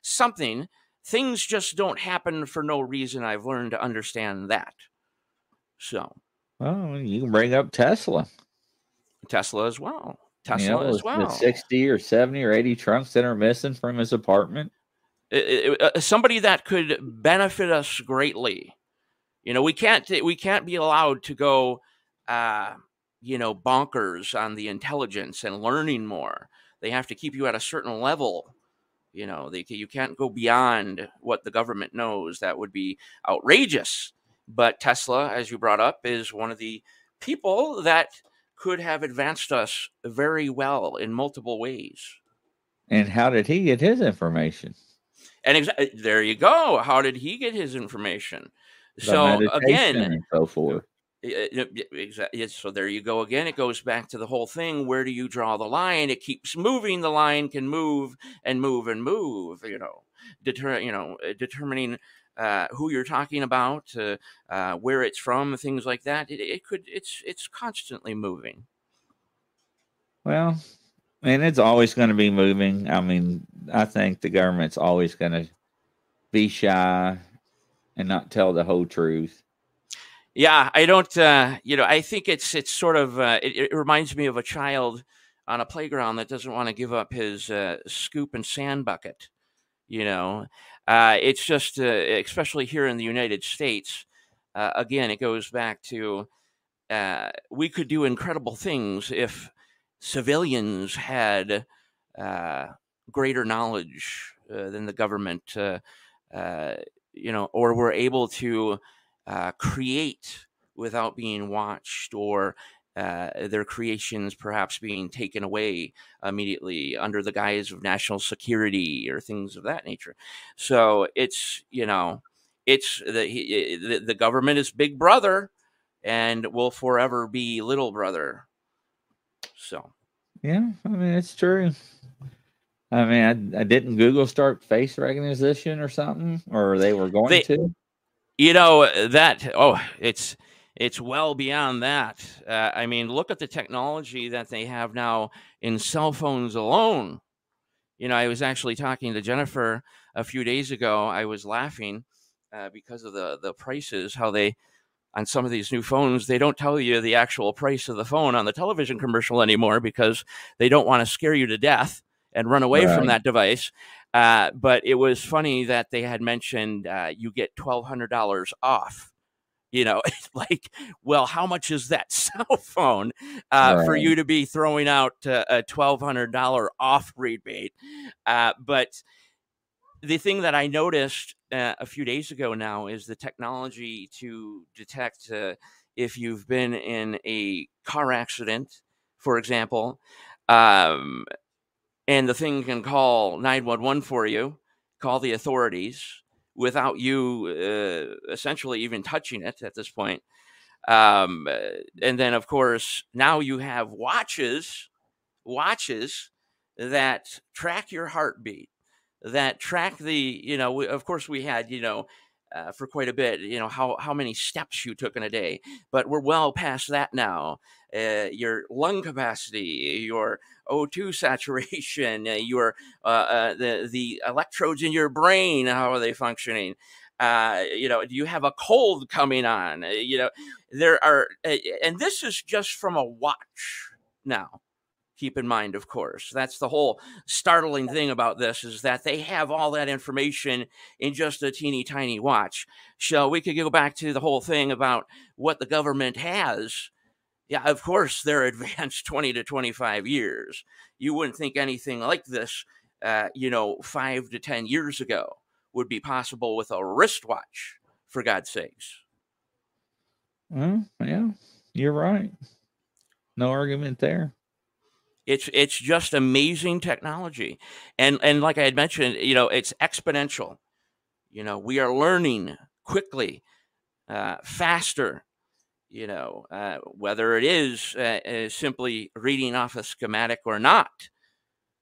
something. Things just don't happen for no reason. I've learned to understand that. So, well, you can bring up Tesla. Tesla as well. Tesla you know, as well. 60 or 70 or 80 trunks that are missing from his apartment. It, it, uh, somebody that could benefit us greatly you know, we can't we can't be allowed to go, uh, you know, bonkers on the intelligence and learning more. They have to keep you at a certain level. You know, they, you can't go beyond what the government knows. That would be outrageous. But Tesla, as you brought up, is one of the people that could have advanced us very well in multiple ways. And how did he get his information? And exa- there you go. How did he get his information? So again, and so forth. Exactly. So there you go again. It goes back to the whole thing. Where do you draw the line? It keeps moving. The line can move and move and move. You know, deter. You know, uh, determining uh, who you're talking about, uh, uh, where it's from, things like that. It, it could. It's it's constantly moving. Well, and it's always going to be moving. I mean, I think the government's always going to be shy and not tell the whole truth. Yeah, I don't. Uh, you know, I think it's it's sort of. Uh, it, it reminds me of a child on a playground that doesn't want to give up his uh, scoop and sand bucket. You know, uh, it's just, uh, especially here in the United States. Uh, again, it goes back to we could do incredible things if civilians had greater knowledge than the government. Uh, you know, or were able to uh, create without being watched or uh, their creations perhaps being taken away immediately under the guise of national security or things of that nature. So it's, you know, it's the, the, the government is big brother and will forever be little brother. So, Yeah, I mean, it's true. I mean, I, I didn't Google start face recognition or something, or they were going They- to. you know that oh it's it's well beyond that. Uh, i mean look at the technology that they have now in cell phones alone. You know i was actually talking to jennifer a few days ago. I was laughing uh, because of the the prices how they on some of these new phones they don't tell you the actual price of the phone on the television commercial anymore because they don't want to scare you to death and run away from that device uh, but it was funny that they had mentioned uh, you get twelve hundred dollars off. You know, like, well, how much is that cell phone uh, for you to be throwing out uh, a twelve hundred dollar off rebate? Uh, but the thing that I noticed uh, a few days ago now is the technology to detect uh, if you've been in a car accident, for example, um, and the thing can call 911 for you, call the authorities without you uh, essentially even touching it at this point. Um, and then, of course, now you have watches, watches that track your heartbeat, that track the, you know, we, of course, we had, you know, uh, for quite a bit, you know, how, how many steps you took in a day, but we're well past that now. Uh, your lung capacity, your O2 saturation, uh, your uh, uh, the the electrodes in your brain, how are they functioning? Uh, you know, do you have a cold coming on? Uh, you know, there are, uh, and this is just from a watch. Now, keep in mind, of course, that's the whole startling thing about this is that they have all that information in just a teeny tiny watch. So we could go back to the whole thing about what the government has yeah, of course, they're advanced 20 to 25 years. You wouldn't think anything like this, uh, you know, five to 10 years ago would be possible with a wristwatch, for God's sakes. Well, yeah, you're right. No argument there. It's it's just amazing technology, and and like I had mentioned, you know, it's exponential. You know, we are learning quickly, uh, faster. You know, uh, whether it is uh, uh, simply reading off a schematic or not,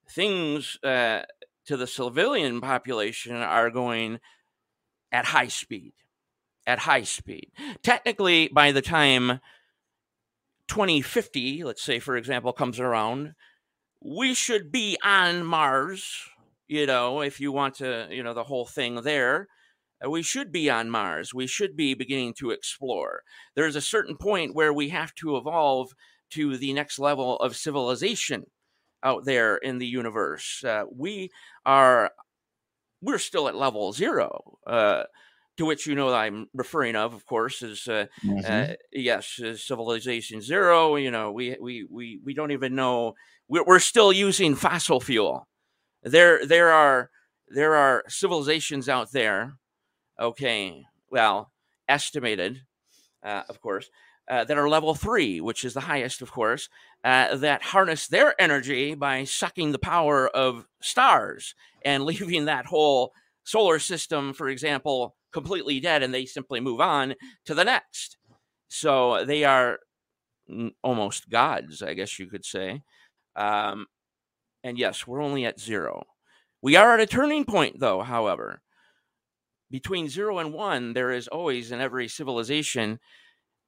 things uh, to the civilian population are going at high speed. At high speed. Technically, by the time 2050, let's say, for example, comes around, we should be on Mars. You know, if you want to, you know, the whole thing there, we should be on Mars. We should be beginning to explore. There's a certain point where we have to evolve to the next level of civilization out there in the universe. Uh, we are, we're still at level zero. Uh, to which you know that I'm referring of, of course, is uh, Mhm. uh, yes, uh, civilization zero. You know, we we we we don't even know we're, we're still using fossil fuel. There there are there are civilizations out there. Okay, well, estimated, uh, of course, uh, that are level three, which is the highest, of course, uh, that harness their energy by sucking the power of stars and leaving that whole solar system, for example, completely dead, and they simply move on to the next. So they are almost gods, I guess you could say. Um, and yes, we're only at zero. We are at a turning point, though, however. Between zero and one, there is always in every civilization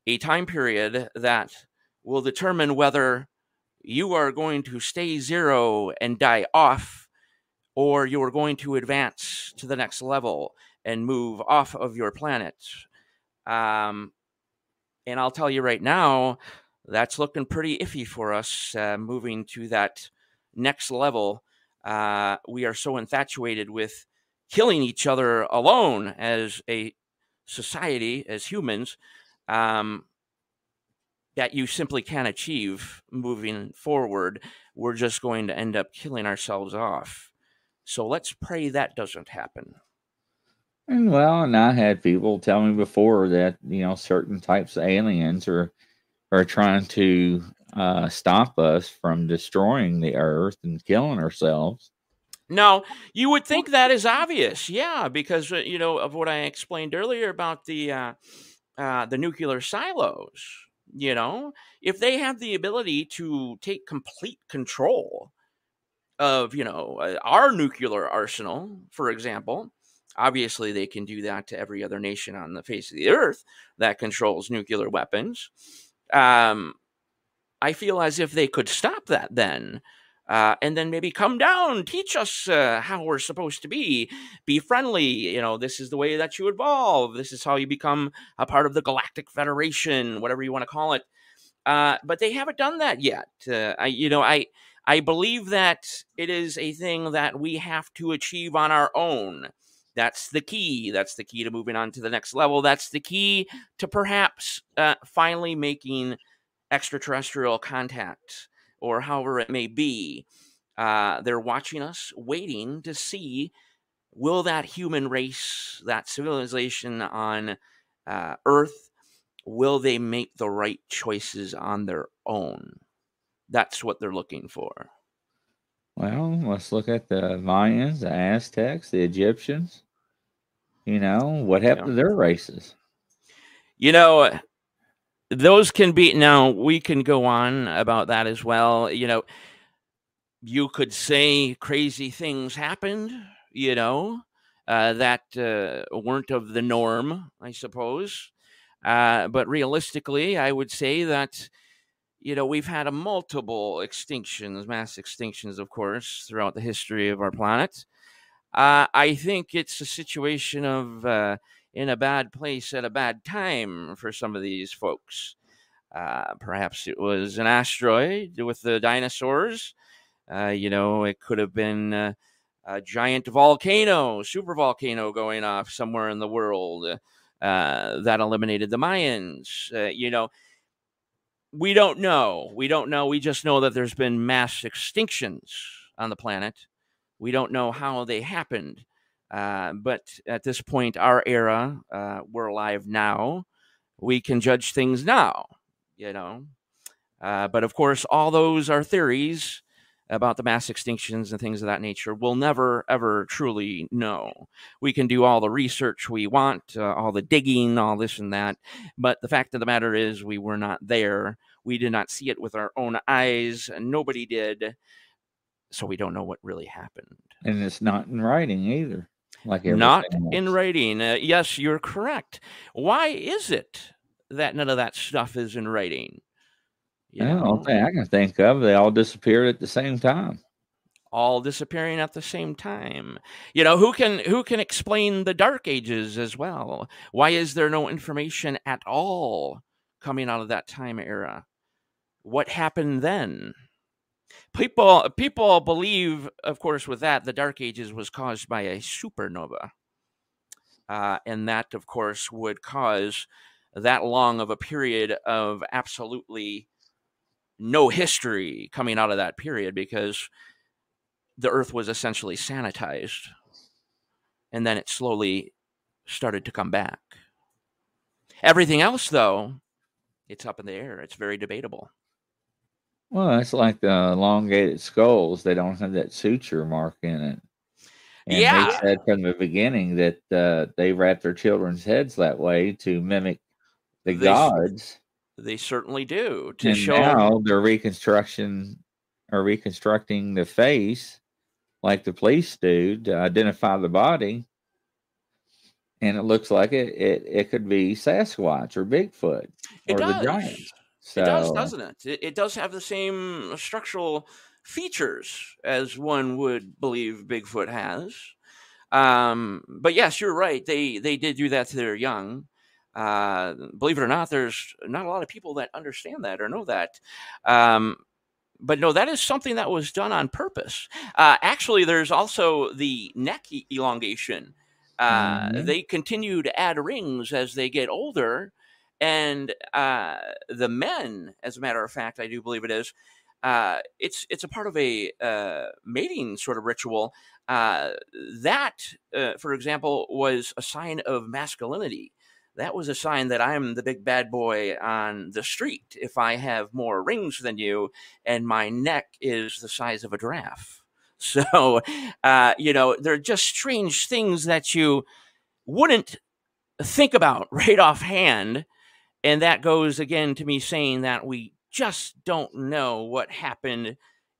a time period that will determine whether you are going to stay zero and die off or you are going to advance to the next level and move off of your planet. Um, and I'll tell you right now, that's looking pretty iffy for us uh, moving to that next level. Uh, we are so infatuated with killing each other alone as a society, as humans, um, that you simply can't achieve moving forward. We're just going to end up killing ourselves off. So let's pray that doesn't happen. And well, and I had people tell me before that you know certain types of aliens are are trying to uh, stop us from destroying the earth and killing ourselves. No, you would think that is obvious, yeah, because uh, you know of what I explained earlier about the uh, uh, the nuclear silos. You know, if they have the ability to take complete control of you know uh, our nuclear arsenal, for example, obviously they can do that to every other nation on the face of the earth that controls nuclear weapons. Um, I feel as if they could stop that then. Uh, and then maybe come down, teach us uh, how we're supposed to be, be friendly. You know, this is the way that you evolve. This is how you become a part of the Galactic Federation, whatever you want to call it. Uh, but they haven't done that yet. Uh, I, you know, I, I believe that it is a thing that we have to achieve on our own. That's the key. That's the key to moving on to the next level. That's the key to perhaps uh, finally making extraterrestrial contact or however it may be. Uh, they're watching us, waiting to see will that human race, that civilization on uh, Earth, will they make the right choices on their own? That's what they're looking for. Well, let's look at the Mayans, the Aztecs, the Egyptians. You know, what happened yeah. to their races? You know, those can be now we can go on about that as well you know. You could say crazy things happened you know uh, that uh, weren't of the norm i suppose. Uh, but realistically i would say that you know we've had a multiple extinctions mass extinctions of course throughout the history of our planet. Uh, i think it's a situation of uh, in a bad place at a bad time for some of these folks. Uh, perhaps it was an asteroid with the dinosaurs. Uh, you know, it could have been a giant volcano, super volcano going off somewhere in the world uh, that eliminated the Mayans. Uh, you know, we don't know. We don't know. We just know that there's been mass extinctions on the planet. We don't know how they happened. Uh, but at this point, our era, uh, we're alive now. We can judge things now, you know. Uh, but of course, all those are theories about the mass extinctions and things of that nature. We'll never, ever truly know. We can do all the research we want, uh, all the digging, all this and that. But the fact of the matter is, we were not there. We did not see it with our own eyes. Nobody did. So we don't know what really happened. And it's not in writing either. Like not else. in writing. Uh, yes, you're correct. Why is it that none of that stuff is in writing? You know? Only thing I can think of, they all disappeared at the same time. All disappearing at the same time. You know who can who can explain the Dark Ages as well? Why is there no information at all coming out of that time era? What happened then? People people believe, of course, with that the Dark Ages was caused by a supernova, uh, and that, of course, would cause that long of a period of absolutely no history coming out of that period because the Earth was essentially sanitized, and then it slowly started to come back. Everything else, though, it's up in the air. It's very debatable. Well, it's like the elongated skulls. They don't have that suture mark in it. And Yeah. they said from the beginning that uh, they wrap their children's heads that way to mimic the They gods. They certainly do to and show. now they're reconstruction or reconstructing the face like the police do to identify the body. And it looks like it it, it could be Sasquatch or Bigfoot It or the does. So It does, doesn't it? it? It does have the same structural features as one would believe Bigfoot has. Um, but yes, you're right. They they did do that to their young. Uh, believe it or not, there's not a lot of people that understand that or know that. Um, but no, that is something that was done on purpose. Uh, actually, there's also the neck elongation. Uh, Mhm. They continue to add rings as they get older, and uh, the men, as a matter of fact, I do believe it is. Uh, it's it's a part of a uh, mating sort of ritual. Uh, that, uh, for example, was a sign of masculinity. That was a sign that I'm the big bad boy on the street if I have more rings than you and my neck is the size of a giraffe. So, uh, you know, they're just strange things that you wouldn't think about right offhand. And that goes again to me saying that we just don't know what happened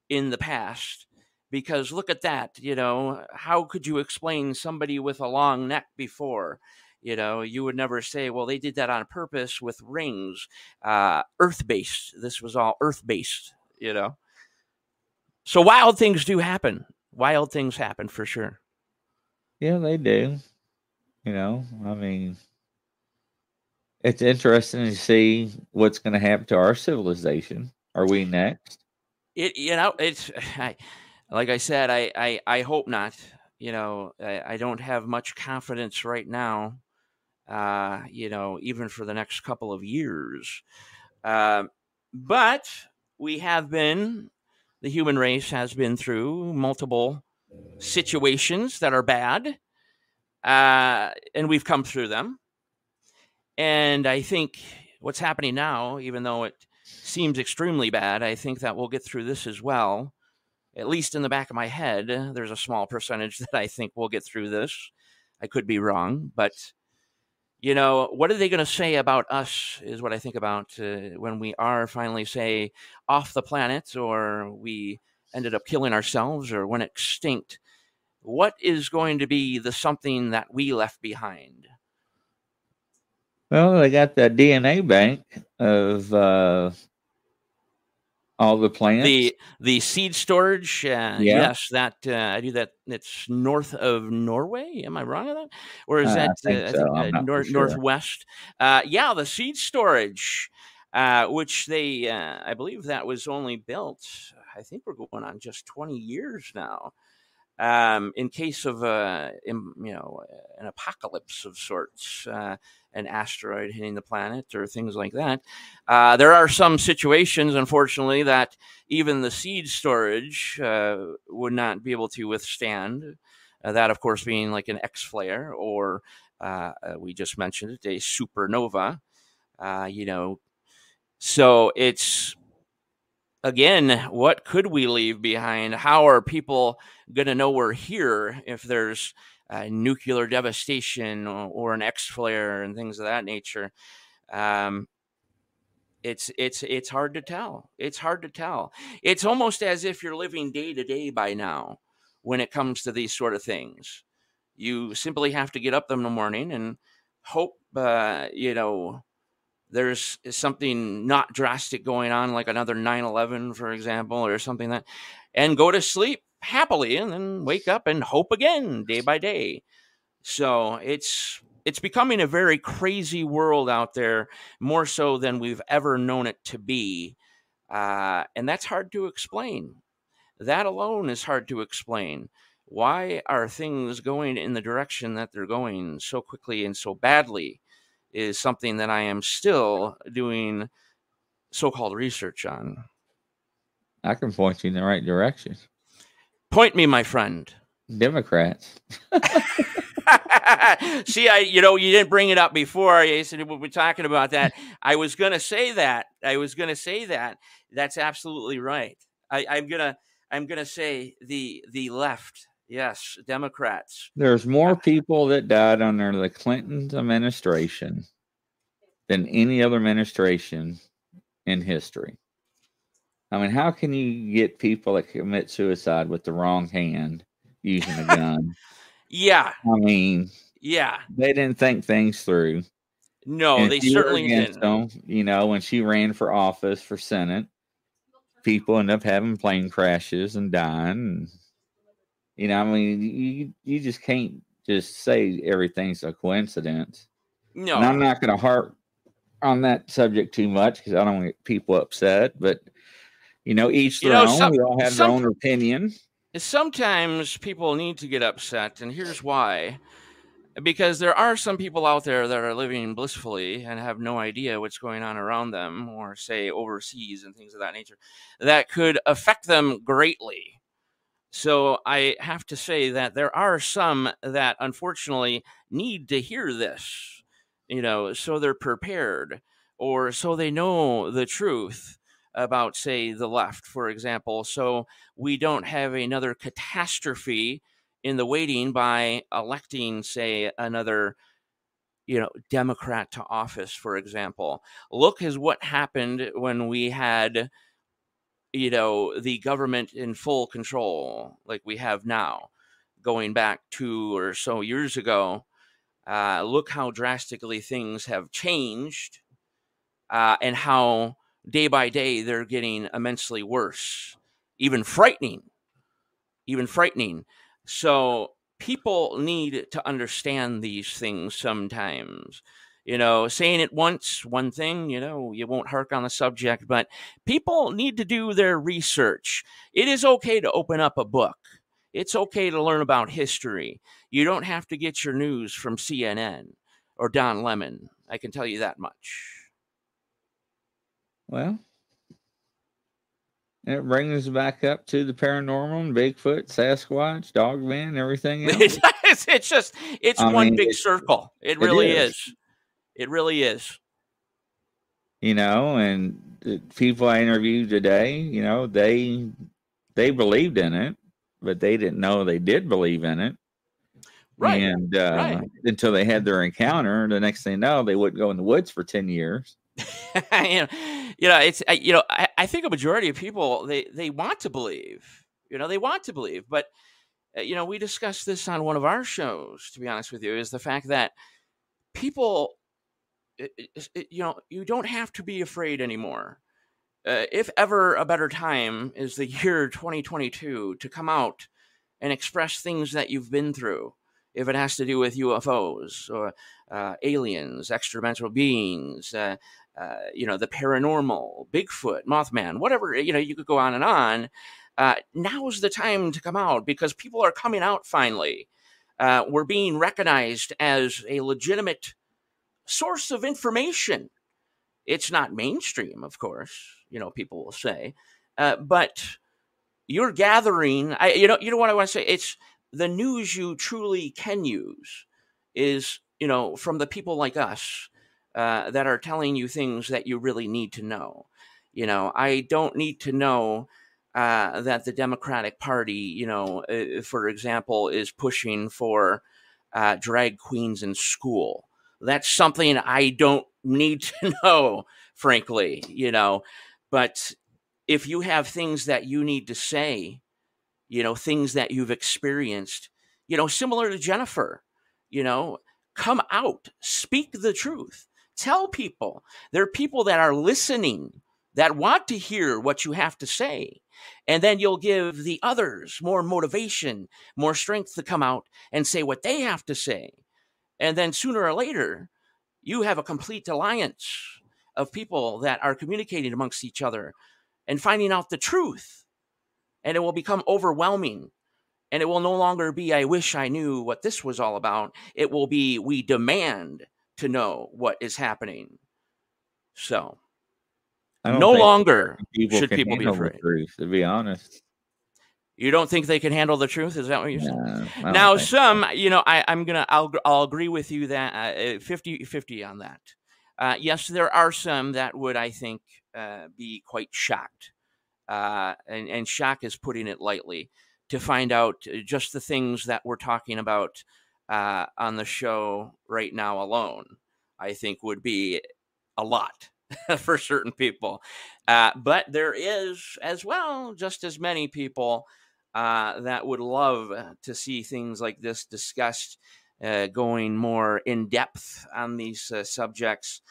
in the past. Because look at that, you know, how could you explain somebody with a long neck before? You know, you would never say, well, they did that on purpose with rings, uh, earth based. This was all earth based, you know. So wild things do happen. Wild things happen for sure. Yeah, they do. You know, I mean, it's interesting to see what's going to happen to our civilization. Are we next? It you know it's I, like I said I, I I hope not. You know I, I don't have much confidence right now. Uh, you know even for the next couple of years, Um but we have been the human race has been through multiple situations that are bad, uh, and we've come through them. And I think what's happening now, even though it seems extremely bad, I think that we'll get through this as well. At least in the back of my head, there's a small percentage that I think we'll get through this. I could be wrong, but you know, what are they going to say about us? Is what I think about uh, when we are finally, say, off the planet, or we ended up killing ourselves, or went extinct. What is going to be the something that we left behind? Well, they got the DNA bank of uh, all the plants. the the seed storage uh, Yeah. yes that uh, i do that it's north of norway am i wrong on that or is Uh, I that think uh, so. I'm nor- sure. northwest uh, yeah the seed storage uh, which they uh, i believe that was only built i think we're going on just 20 years now um, in case of uh, im- you know an apocalypse of sorts uh, an asteroid hitting the planet or things like that uh, there are some situations, unfortunately, that even the seed storage uh, would not be able to withstand. Uh, that, of course, being like an X flare or uh, uh, we just mentioned it, a supernova. Uh, you know, so it's again, what could we leave behind? How are people going to know we're here if there's uh, nuclear devastation or, or an X flare and things of that nature? Um, it's it's it's hard to tell. It's hard to tell. It's almost as if you're living day to day by now when it comes to these sort of things. You simply have to get up in the morning and hope, uh, you know, there's something not drastic going on, like another 9 11, for example, or something that, and go to sleep happily and then wake up and hope again day by day. So it's it's becoming a very crazy world out there, more so than we've ever known it to be, uh, and that's hard to explain. That alone is hard to explain. Why are things going in the direction that they're going so quickly and so badly? Is something that I am still doing so-called research on. I can point you in the right direction. Point me, my friend. Democrats. See, I you know you didn't bring it up before. You said we were talking about that. I was going to say that. I was going to say that. That's absolutely right. I, I'm gonna I'm gonna say the the left. Yes, Democrats. There's more people that died under the Clinton administration than any other administration in history. I mean, how can you get people that commit suicide with the wrong hand using a gun? yeah. I mean, yeah. They didn't think things through. No, and they certainly didn't. Them, you know, when she ran for office for Senate, people end up having plane crashes and dying. And, you know, I mean, you you just can't just say everything's a coincidence. No, and I'm not going to harp on that subject too much because I don't want people upset. But you know, each their you know, own. Some, we all have some, their own opinion. Sometimes people need to get upset, and here's why. Because there are some people out there that are living blissfully and have no idea what's going on around them, or say overseas and things of that nature, that could affect them greatly. So I have to say that there are some that unfortunately need to hear this, you know, so they're prepared or so they know the truth about, say, the left, for example, so we don't have another catastrophe in the waiting by electing, say, another you know democrat to office for example. Look as what happened when we had you know the government in full control like we have now going back two or so years ago uh, look how drastically things have changed uh, and how day by day they're getting immensely worse, even frightening, even frightening. So people need to understand these things sometimes. You know, saying it once, one thing, you know, you won't hark on the subject, but people need to do their research. It is okay to open up a book. It's okay to learn about history. You don't have to get your news from CNN or Don Lemon. I can tell you that much. Well, it brings us back up to the paranormal, Bigfoot, Sasquatch, Dogman, everything else. it's, just it's I one mean, big it, circle. It really is. It really is. You know, and the people I interviewed today, you know, they they believed in it, but they didn't know they did believe in it. Right. And uh, right. until they had their encounter, the next thing you know, they wouldn't go in the woods for 10 years. you, know, you know, it's you know, I, I think a majority of people they they want to believe. You know, they want to believe, but uh, you know, we discussed this on one of our shows. To be honest with you, is the fact that people, it, it, you know, you don't have to be afraid anymore. Uh, if ever a better time is the year 2022 to come out and express things that you've been through if it has to do with UFOs or uh, aliens, extraterrestrial beings, uh, uh, you know, the paranormal, Bigfoot, Mothman, whatever, you know, you could go on and on. Uh, now is the time to come out because people are coming out finally. Uh, we're being recognized as a legitimate source of information. It's not mainstream, of course, you know, people will say, uh, but you're gathering. I, you know, you know what I want to say. It's the news you truly can use is, you know, from the people like us uh, that are telling you things that you really need to know. You know, I don't need to know uh, that the Democratic Party, you know, uh, for example, is pushing for uh, drag queens in school. That's something I don't need to know, frankly, you know. But if you have things that you need to say, you know, things that you've experienced, you know, similar to Jennifer, you know, come out, speak the truth. Tell people. There are people that are listening that want to hear what you have to say. And then you'll give the others more motivation, more strength to come out and say what they have to say. And then sooner or later, you have a complete alliance of people that are communicating amongst each other and finding out the truth. And it will become overwhelming. And it will no longer be, I wish I knew what this was all about. It will be, we demand to know what is happening. So, no longer people should people be afraid. Truth, to be honest. You don't think they can handle the truth? Is that what you're saying? No, now, some, you know, I, I'm gonna, I'll, I'll agree with you that uh, 50 50 on that. Uh, yes, there are some that would, I think, uh, be quite shocked, uh, and, and shock is putting it lightly, to find out uh, just the things that we're talking about uh, on the show right now alone. I think would be a lot for certain people, uh, but there is as well just as many people uh, that would love to see things like this discussed, uh, going more in depth on these uh, subjects,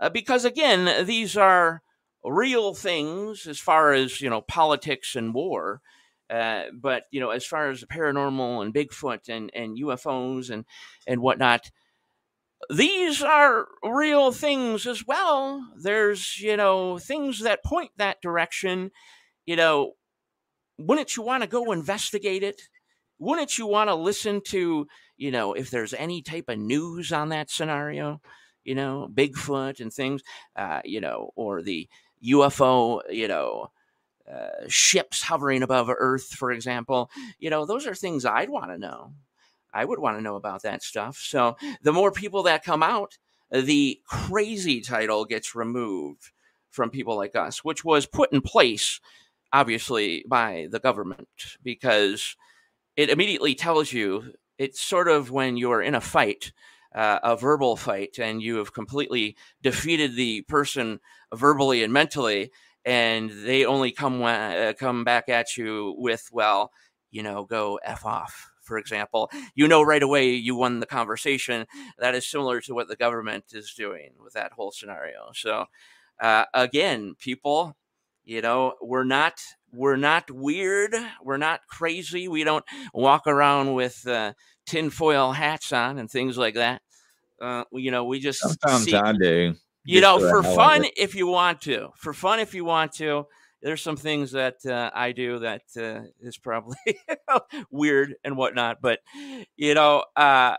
uh, because again, these are real things as far as you know politics and war. Uh, but you know, as far as the paranormal and Bigfoot and, and UFOs and and whatnot, these are real things as well. There's you know things that point that direction. You know, wouldn't you want to go investigate it? Wouldn't you want to listen to, you know, if there's any type of news on that scenario, you know, Bigfoot and things, uh, you know, or the UFO, you know, uh, ships hovering above Earth, for example, you know, those are things I'd want to know. I would want to know about that stuff. So the more people that come out, the crazy title gets removed from people like us, which was put in place obviously by the government because it immediately tells you it's sort of when you're in a fight uh, a verbal fight and you have completely defeated the person verbally and mentally and they only come uh, come back at you with well you know go f off for example. You know right away you won the conversation. That is similar to what the government is doing with that whole scenario. So uh, again people you know we're not we're not weird we're not crazy we don't walk around with uh, tinfoil hats on and things like that. Uh, you know we just Sometimes see, I do. you know for fun if you want to for fun if you want to there's some things that uh, i do that uh, is probably weird and whatnot but you know uh,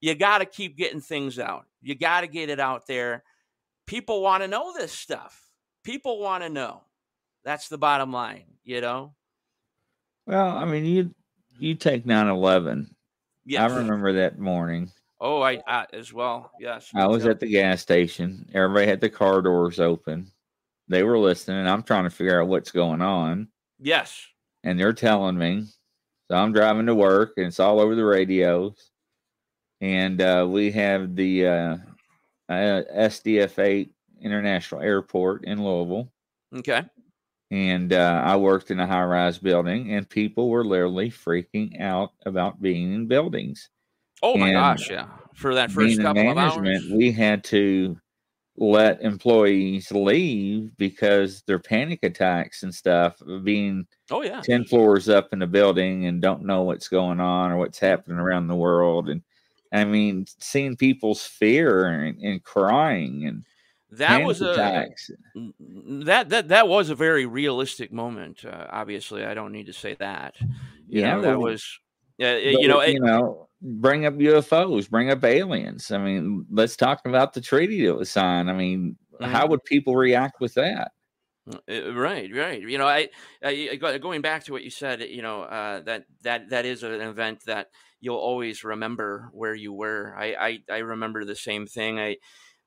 you got to keep getting things out you got to get it out there. People want to know this stuff people want to know that's the bottom line you know Well, I mean, you you take 9-11. yeah I remember that morning. oh i, I as well yes I was at the gas station. Everybody had the car doors open. They were listening. I'm trying to figure out what's going on. yes And they're telling me. So I'm driving to work and it's all over the radios. And uh, we have the uh, uh, SDF 8 International Airport in Louisville. okay And uh, I worked in a high rise building, and people were literally freaking out about being in buildings. oh my And gosh yeah. For that first couple of hours. we had to let employees leave because their panic attacks and stuff being oh yeah. 10 floors up in the building and don't know what's going on or what's happening around the world. And i mean seeing people's fear and, and crying and that was a attacks N- n- that that that was a very realistic moment. Uh, obviously, I don't need to say that. You Yeah, know, that was, uh, you know, it, you know bring up ufos bring up aliens i mean let's talk about the treaty that was signed i mean how Mhm. would people react with that uh, right, right. You know, I, I I- going back to what you said. You know, uh, that that that is an event that you'll always remember where you were. I I, I remember the same thing. I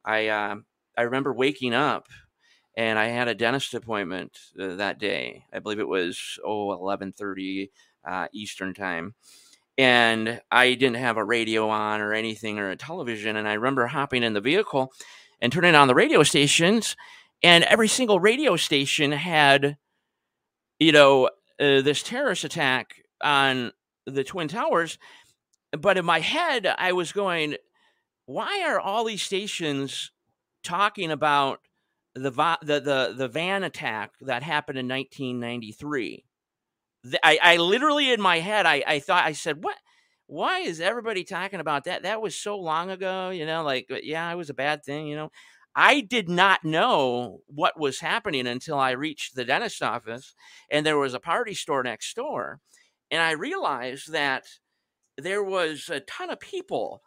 I um I remember waking up. And I had a dentist appointment uh, that day. I believe it was oh 11:30 uh, Eastern time, and I didn't have a radio on or anything or a television. And I remember hopping in the vehicle and turning on the radio stations, and every single radio station had, you know, uh, this terrorist attack on the Twin Towers. But in my head, I was going, why are all these stations talking about the the the, the van attack that happened in 1993? th- I, I literally in my head I, I thought I said what why is everybody talking about that that was so long ago you know like uh, yeah it was a bad thing you know I did not know what was happening until I reached the dentist office and there was a party store next door and I realized that there was a ton of people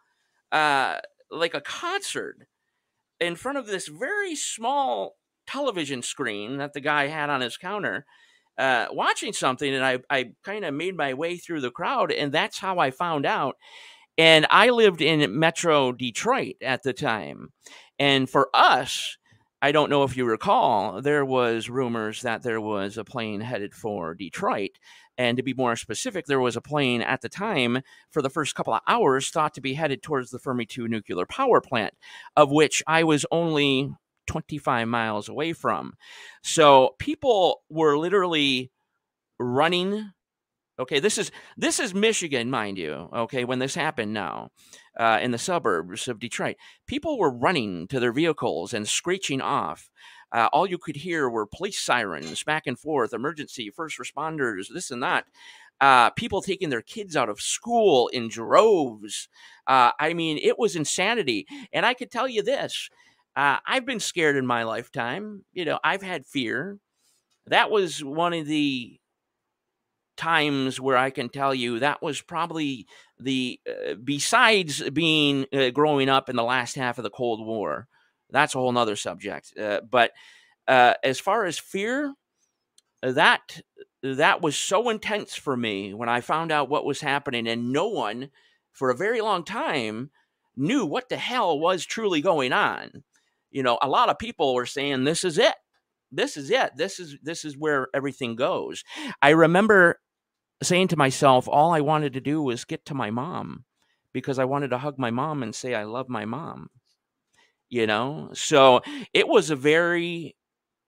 uh, like a concert in front of this very small television screen that the guy had on his counter uh, watching something, and I I kind of made my way through the crowd, and that's how I found out. And I lived in Metro Detroit at the time, and for us, I don't know if you recall, there was rumors that there was a plane headed for Detroit. And to be more specific, there was a plane at the time for the first couple of hours thought to be headed towards the Fermi 2 nuclear power plant, of which I was only 25 miles away from. So people were literally running. Okay, this is this is Michigan, mind you. Okay, when this happened now, uh, in the suburbs of Detroit, people were running to their vehicles and screeching off. Uh, all you could hear were police sirens back and forth, emergency, first responders, this and that. Uh, people taking their kids out of school in droves. Uh, I mean, it was insanity. And I could tell you this uh, I've been scared in my lifetime. You know, I've had fear. That was one of the times where I can tell you that was probably the, uh, besides being uh, growing up in the last half of the Cold War, that's a whole nother subject. Uh, but uh, as far as fear, that that was so intense for me when I found out what was happening, and no one for a very long time knew what the hell was truly going on. You know, a lot of people were saying, "This is it. This is it. This is this is where everything goes." I remember saying to myself, all I wanted to do was get to my mom because I wanted to hug my mom and say I love my mom you know? So it was a very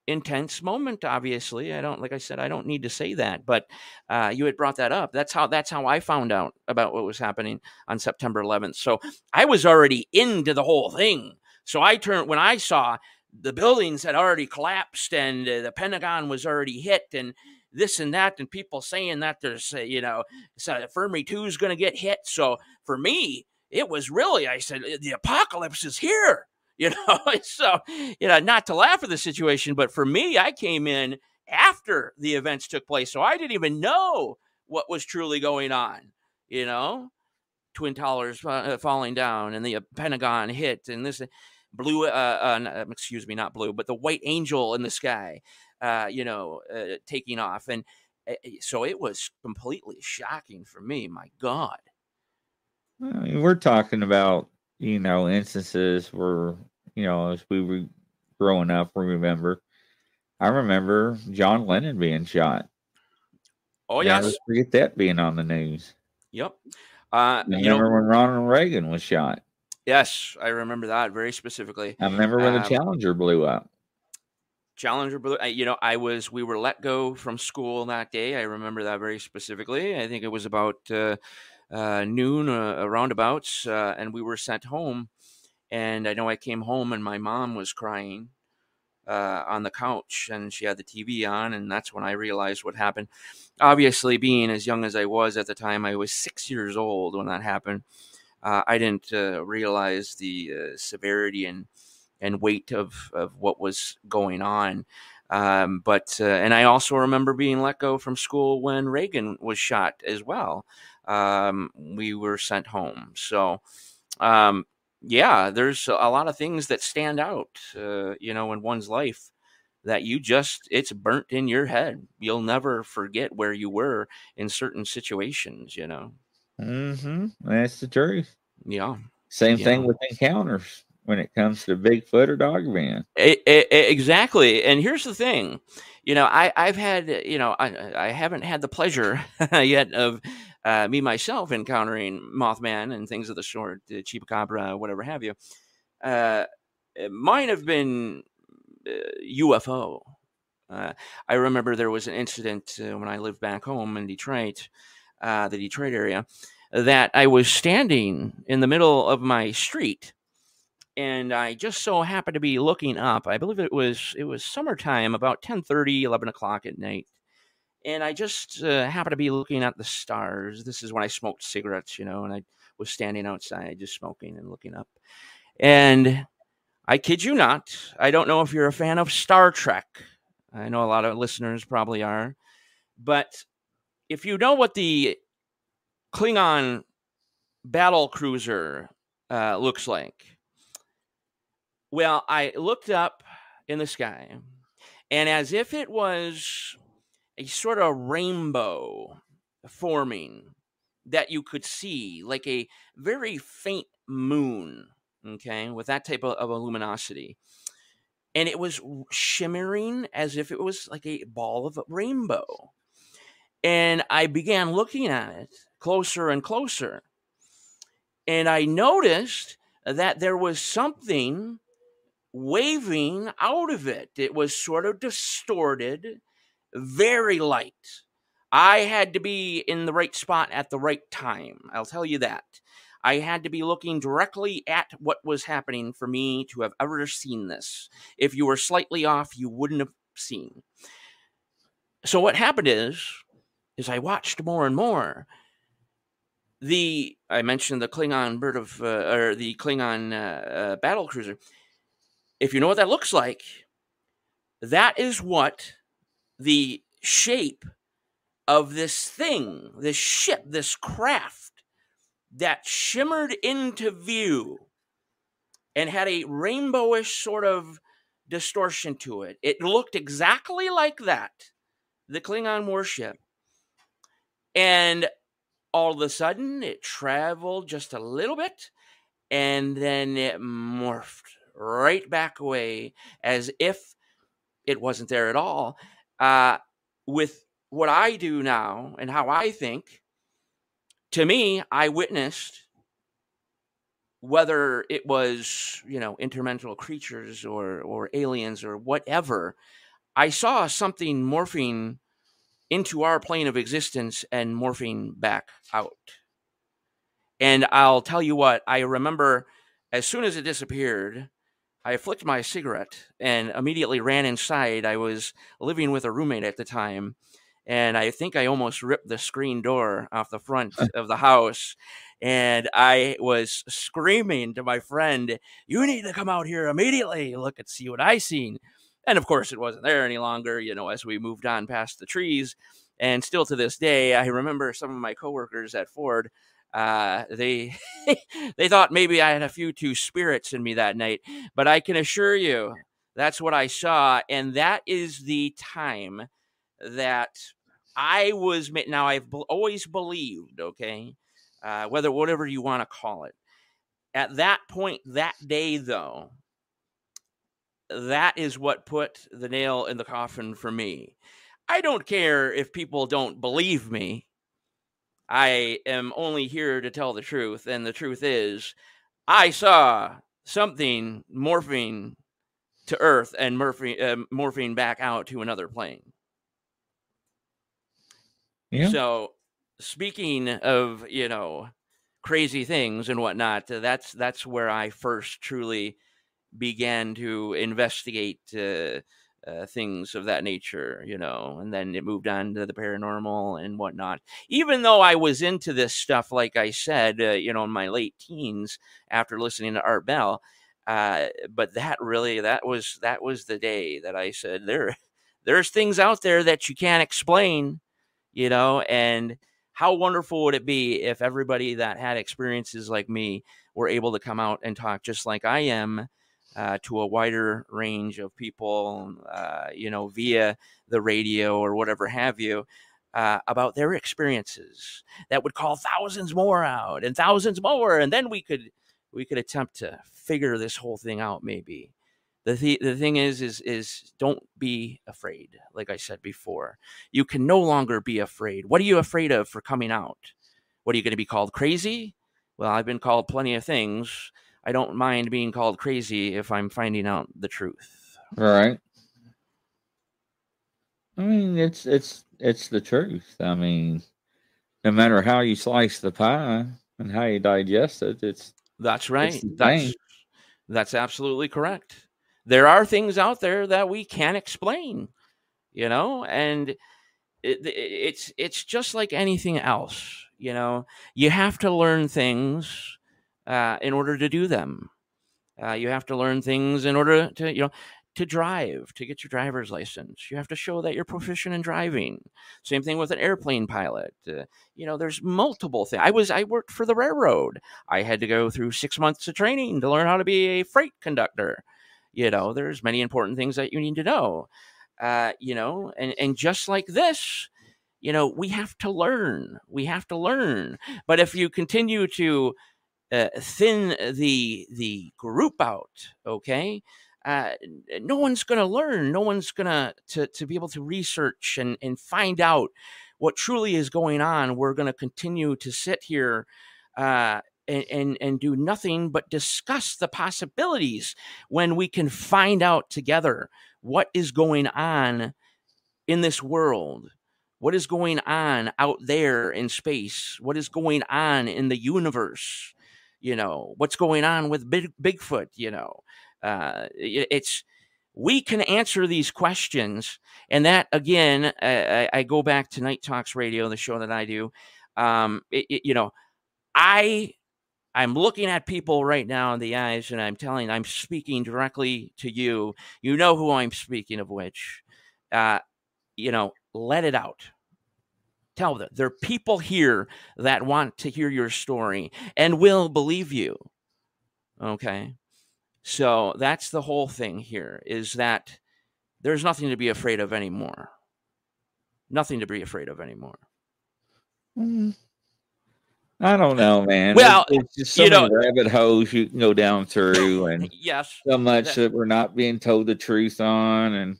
intense moment obviously i don't like i said i don't need to say that but uh, you had brought that up that's how that's how i found out about what was happening on september 11th so i was already into the whole thing so i turned when i saw the buildings had already collapsed and uh, the pentagon was already hit and this and that and people saying that there's uh, you know so fermi 2 is going to get hit so for me it was really i said the apocalypse is here you know so you know not to laugh at the situation but for me i came in after the events took place so i didn't even know what was truly going on you know? Twin towers uh, falling down and the uh, pentagon hit and this blue uh, uh, um, excuse me not blue but the white angel in the sky uh, you know uh, taking off and so it was completely shocking for me my god. We're talking about you know, instances where, you know, as we were growing up, we remember. I remember John Lennon being shot. Oh, yes. Never forget that being on the news. Yep. Uh, I remember know, when Ronald Reagan was shot. Yes, I remember that very specifically. I remember when um, the Challenger blew up. Challenger blew. You know, I was. We were let go from school that day. I remember that very specifically. I think it was about uh, noon uh, roundabouts, uh, and we were sent home. And I know I came home and my mom was crying uh, on the couch, and she had the TV on, and that's when I realized what happened. Obviously, being as young as I was at the time, I was six years old when that happened. Uh, I didn't uh, realize the severity and and weight of, of what was going on. Um, but uh, and I also remember being let go from school when Reagan was shot as well um, we were sent home. So, um, yeah, there's a lot of things that stand out, uh, you know, in one's life that you just, it's burnt in your head. You'll never forget where you were in certain situations, you know. Mm-hmm. That's the truth. Yeah. Same yeah. thing with encounters when it comes to Bigfoot or dog man. exactly. And here's the thing, you know, I, I've had, you know, I, I haven't had the pleasure yet of uh, me myself encountering Mothman and things of the sort, uh, Chupacabra, whatever have you. Uh, mine have been UFO. Uh, uh, I remember there was an incident uh, when I lived back home in Detroit, the Detroit area, that I was standing in the middle of my street and I just so happened to be looking up. I believe it was it was summertime, about 10 30, 11 o'clock at night and I just uh, happened to be looking at the stars. This is when I smoked cigarettes, you know, and I was standing outside just smoking and looking up. And I kid you not, I don't know if you're a fan of Star Trek. I know a lot of listeners probably are. But if you know what the Klingon battle cruiser uh, looks like, well, I looked up in the sky, and as if it was a sort of rainbow forming that you could see, like a very faint moon, okay, with that type of, of luminosity. And it was shimmering as if it was like a ball of a rainbow. And I began looking at it closer and closer. And I noticed that there was something waving out of it. It was sort of distorted, very light. I had to be in the right spot at the right time. I'll tell you that. I had to be looking directly at what was happening for me to have ever seen this. If you were slightly off, you wouldn't have seen. So what happened is, is I watched more and more. The I mentioned the Klingon bird of uh, or the Klingon uh, uh, battle cruiser. If you know what that looks like, that is what the shape of this thing, this ship, this craft that shimmered into view and had a rainbowish sort of distortion to it. It looked exactly like that, the Klingon warship. And all of a sudden, it traveled just a little bit and then it morphed right back away as if it wasn't there at all. Uh, with what I do now and how I think, to me, I witnessed whether it was, you know, interdimensional creatures or or aliens or whatever, I saw something morphing into our plane of existence and morphing back out. And I'll tell you what, I remember as soon as it disappeared, I flicked my cigarette and immediately ran inside. I was living with a roommate at the time and I think I almost ripped the screen door off the front of the house. And I was screaming to my friend, You need to come out here immediately. Look and see what I seen. And of course, it wasn't there any longer, you know, as we moved on past the trees. And still to this day, I remember some of my coworkers at Ford. Uh, they they thought maybe I had a few two spirits in me that night, but I can assure you that's what I saw, and that is the time that I was now I've always believed, okay, uh, whether whatever you want to call it. At that point, that day though, that is what put the nail in the coffin for me. I don't care if people don't believe me. I am only here to tell the truth, and the truth is, I saw something morphing to Earth and morphing, uh, morphing back out to another plane. Yeah. So, speaking of you know crazy things and whatnot, uh, that's that's where I first truly began to investigate uh, uh, things of that nature, you know, and then it moved on to the paranormal and whatnot. Even though I was into this stuff, like I said, uh, you know, in my late teens after listening to Art Bell, uh, but that really that was that was the day that I said there there's things out there that you can't explain you know, and how wonderful would it be if everybody that had experiences like me were able to come out and talk just like I am uh, to a wider range of people, uh, you know, via the radio or whatever have you. Uh, about their experiences that would call thousands more out and thousands more and then we could we could attempt to figure this whole thing out maybe. The th- the thing is is is don't be afraid like i said before. You can no longer be afraid. What are you afraid of for coming out? What are you going to be called crazy? Well i've been called plenty of things i don't mind being called crazy if i'm finding out the truth. All right. i mean it's it's it's the truth. I mean no matter how you slice the pie and how you digest it it's that's right. that's that's absolutely correct. There are things out there that we can't explain, you know, and it, it's it's just like anything else, you know. You have to learn things uh, in order to do them. Uh, you have to learn things in order to you know to drive to get your driver's license you have to show that you're proficient in driving same thing with an airplane pilot uh, you know there's multiple things i was i worked for the railroad i had to go through six months of training to learn how to be a freight conductor you know there's many important things that you need to know uh, you know, and and just like this, you know, we have to learn. We have to learn. But if you continue to uh, thin the the group out, okay, uh, no one's going to learn. No one's going to to be able to research and and find out what truly is going on. We're going to continue to sit here. Uh, and, and, and do nothing but discuss the possibilities when we can find out together what is going on in this world what is going on out there in space what is going on in the universe you know what's going on with Big, bigfoot you know? Uh, it, it's we can answer these questions and that again I, I, go back to night talks radio the show that i do um, it, it, you know i i'm looking at people right now in the eyes and i'm telling i'm speaking directly to you. You know who i'm speaking of which. Uh, you know let it out tell them there are people here that want to hear your story and will believe you okay so that's the whole thing here is that there's nothing to be afraid of anymore. Nothing to be afraid of anymore. Mm. I don't know, man. Well, it's, just so you many know, rabbit holes you can go down through, and yes, so much that, that, we're not being told the truth on. And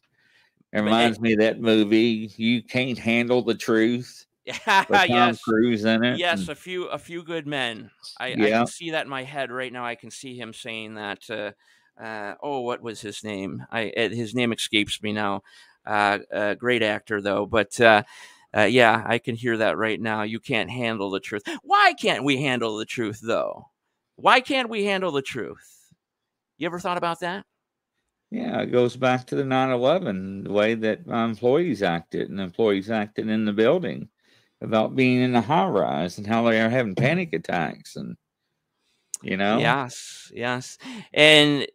it reminds me of that movie. You can't handle the truth. Yeah, yes. Cruise in it. Yes, and, a few a few good men. I, yeah. I, can see that in my head right now. I can see him saying that. Uh, uh, oh, what was his name? I his name escapes me now. Uh, great actor though, but uh, uh, yeah, I can hear that right now. You can't handle the truth. Why can't we handle the truth though? Why can't we handle the truth? You ever thought about that? Yeah, it goes back to the 9 11, the way that employees acted and employees acted in the building about being in the high rise and how they are having panic attacks and you know? Yes yes. And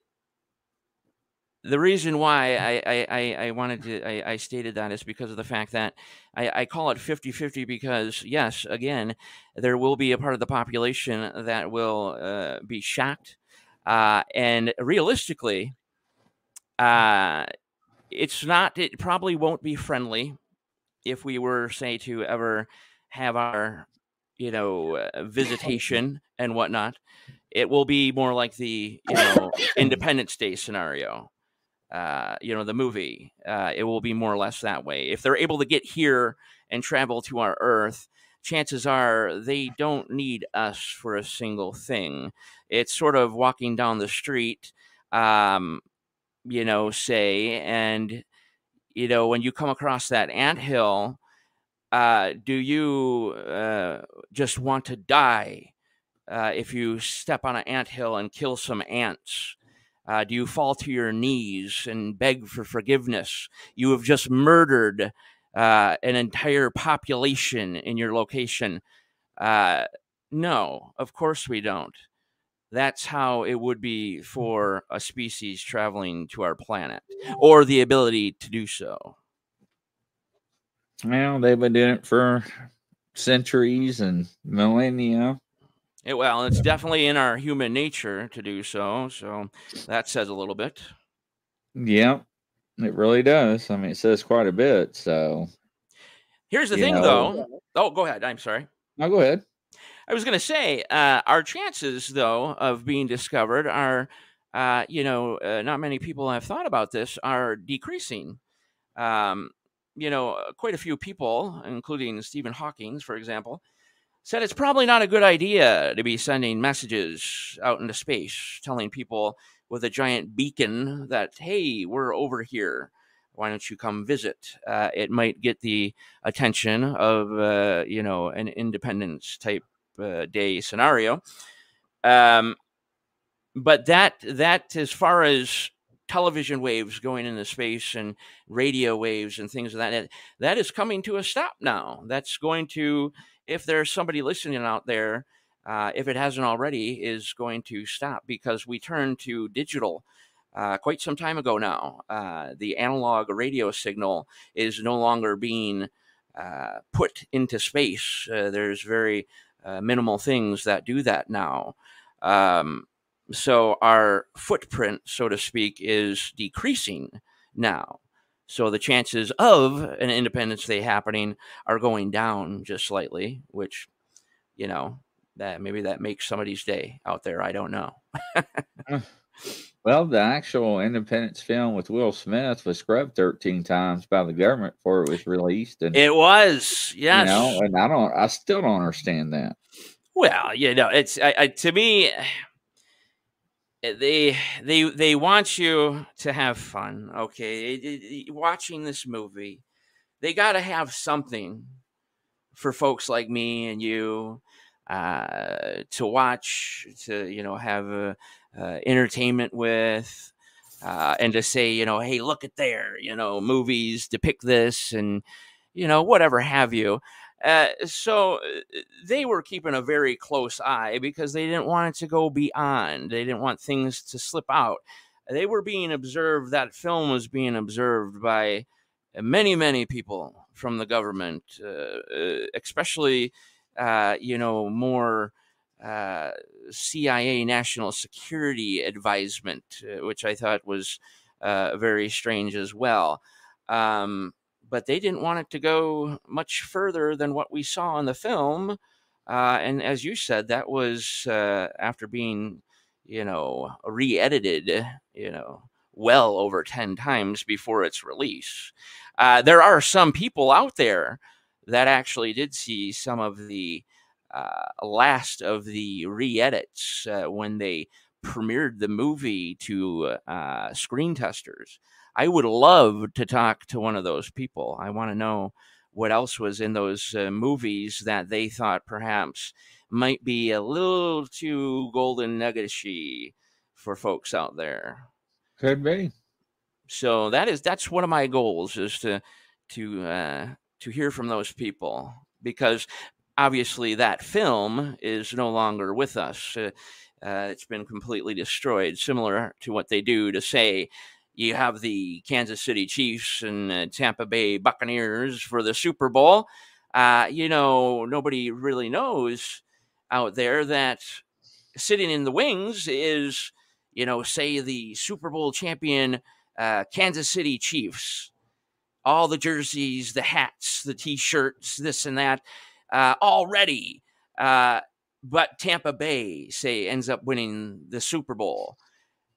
the reason why I, I, I wanted to I, I, stated that is because of the fact that I, I call it 50-50 because yes again there will be a part of the population that will uh, be shocked uh, and realistically uh, it's not it probably won't be friendly if we were say to ever have our you know uh, visitation and whatnot it will be more like the you know independence day scenario uh, you know the movie uh, it will be more or less that way. If they're able to get here and travel to our earth chances are they don't need us for a single thing. It's sort of walking down the street um, you know say and you know, when you come across that ant hill, uh, do you uh, just want to die uh, if you step on an ant hill and kill some ants? Uh, do you fall to your knees and beg for forgiveness? You have just murdered uh, an entire population in your location. Uh, no, of course we don't that's how it would be mm-hmm. for a species traveling to our planet or the ability to do so. Well, they've been doing it for centuries and millennia. It, well, it's definitely in our human nature to do so. So that says a little bit. Yeah, it really does. I mean, it says quite a bit. So here's the thing, know. though. Oh, go ahead. I'm sorry. No, go ahead. I was going to say, uh, our chances, though, of being discovered are, uh, you know, uh, not many people have thought about this, are decreasing. Um, you know, quite a few people, including Stephen Hawking, for example, said it's probably not a good idea to be sending messages out into space telling people with a giant beacon that, hey, we're over here. Why don't you come visit? Uh, it might get the attention of, uh, you know, an independence type uh, day scenario. Um, but that that as far as television waves going into space and radio waves and things of that that is coming to a stop now. That's going to if there's somebody listening out there. Uh, if it hasn't already, is going to stop because we turned to digital uh, quite some time ago now. Uh, the analog radio signal is no longer being uh, put into space. Uh, there's very uh, minimal things that do that now. Um, so our footprint, so to speak, is decreasing now. So the chances of an Independence Day happening are going down just slightly, which, you know, that maybe that makes somebody's day out there. I don't know. Well, the actual Independence film with Will Smith was scrubbed 13 times by the government before it was released. And it was, yes. You know, and I don't, I still don't understand that. Well, you know, it's I, I, to me, they they they want you to have fun. Okay, watching this movie, they got to have something for folks like me and you uh, to watch, to you know have uh, uh, entertainment with, uh, and to say you know, hey, look at there, you know, movies depict this, and you know whatever have you. Uh, so uh, they were keeping a very close eye because they didn't want it to go beyond. They didn't want things to slip out. They were being observed. That film was being observed by many, many people from the government, especially uh, you know, more uh, CIA national security advisement, uh, which I thought was uh, very strange as well. Um, but they didn't want it to go much further than what we saw in the film. Uh, and as you said, that was after being, you know, re edited, you know, well over 10 times before its release. there are some people out there that actually did see some of the uh, last of the re-edits uh, when they premiered the movie to uh, screen testers. I would love to talk to one of those people. I want to know what else was in those uh, movies that they thought perhaps might be a little too golden nuggetishy for folks out there. Could be. So that is that's one of my goals is to to uh, to hear from those people because obviously that film is no longer with us. Uh, uh, it's been completely destroyed, similar to what they do to say you have the Kansas City Chiefs and uh, Tampa Bay Buccaneers for the Super Bowl. Uh, you know, nobody really knows out there that sitting in the wings is, you know, say the Super Bowl champion uh, Kansas City Chiefs all the jerseys, the hats, the t-shirts, this and that uh, already. Uh, but Tampa Bay, say, ends up winning the Super Bowl.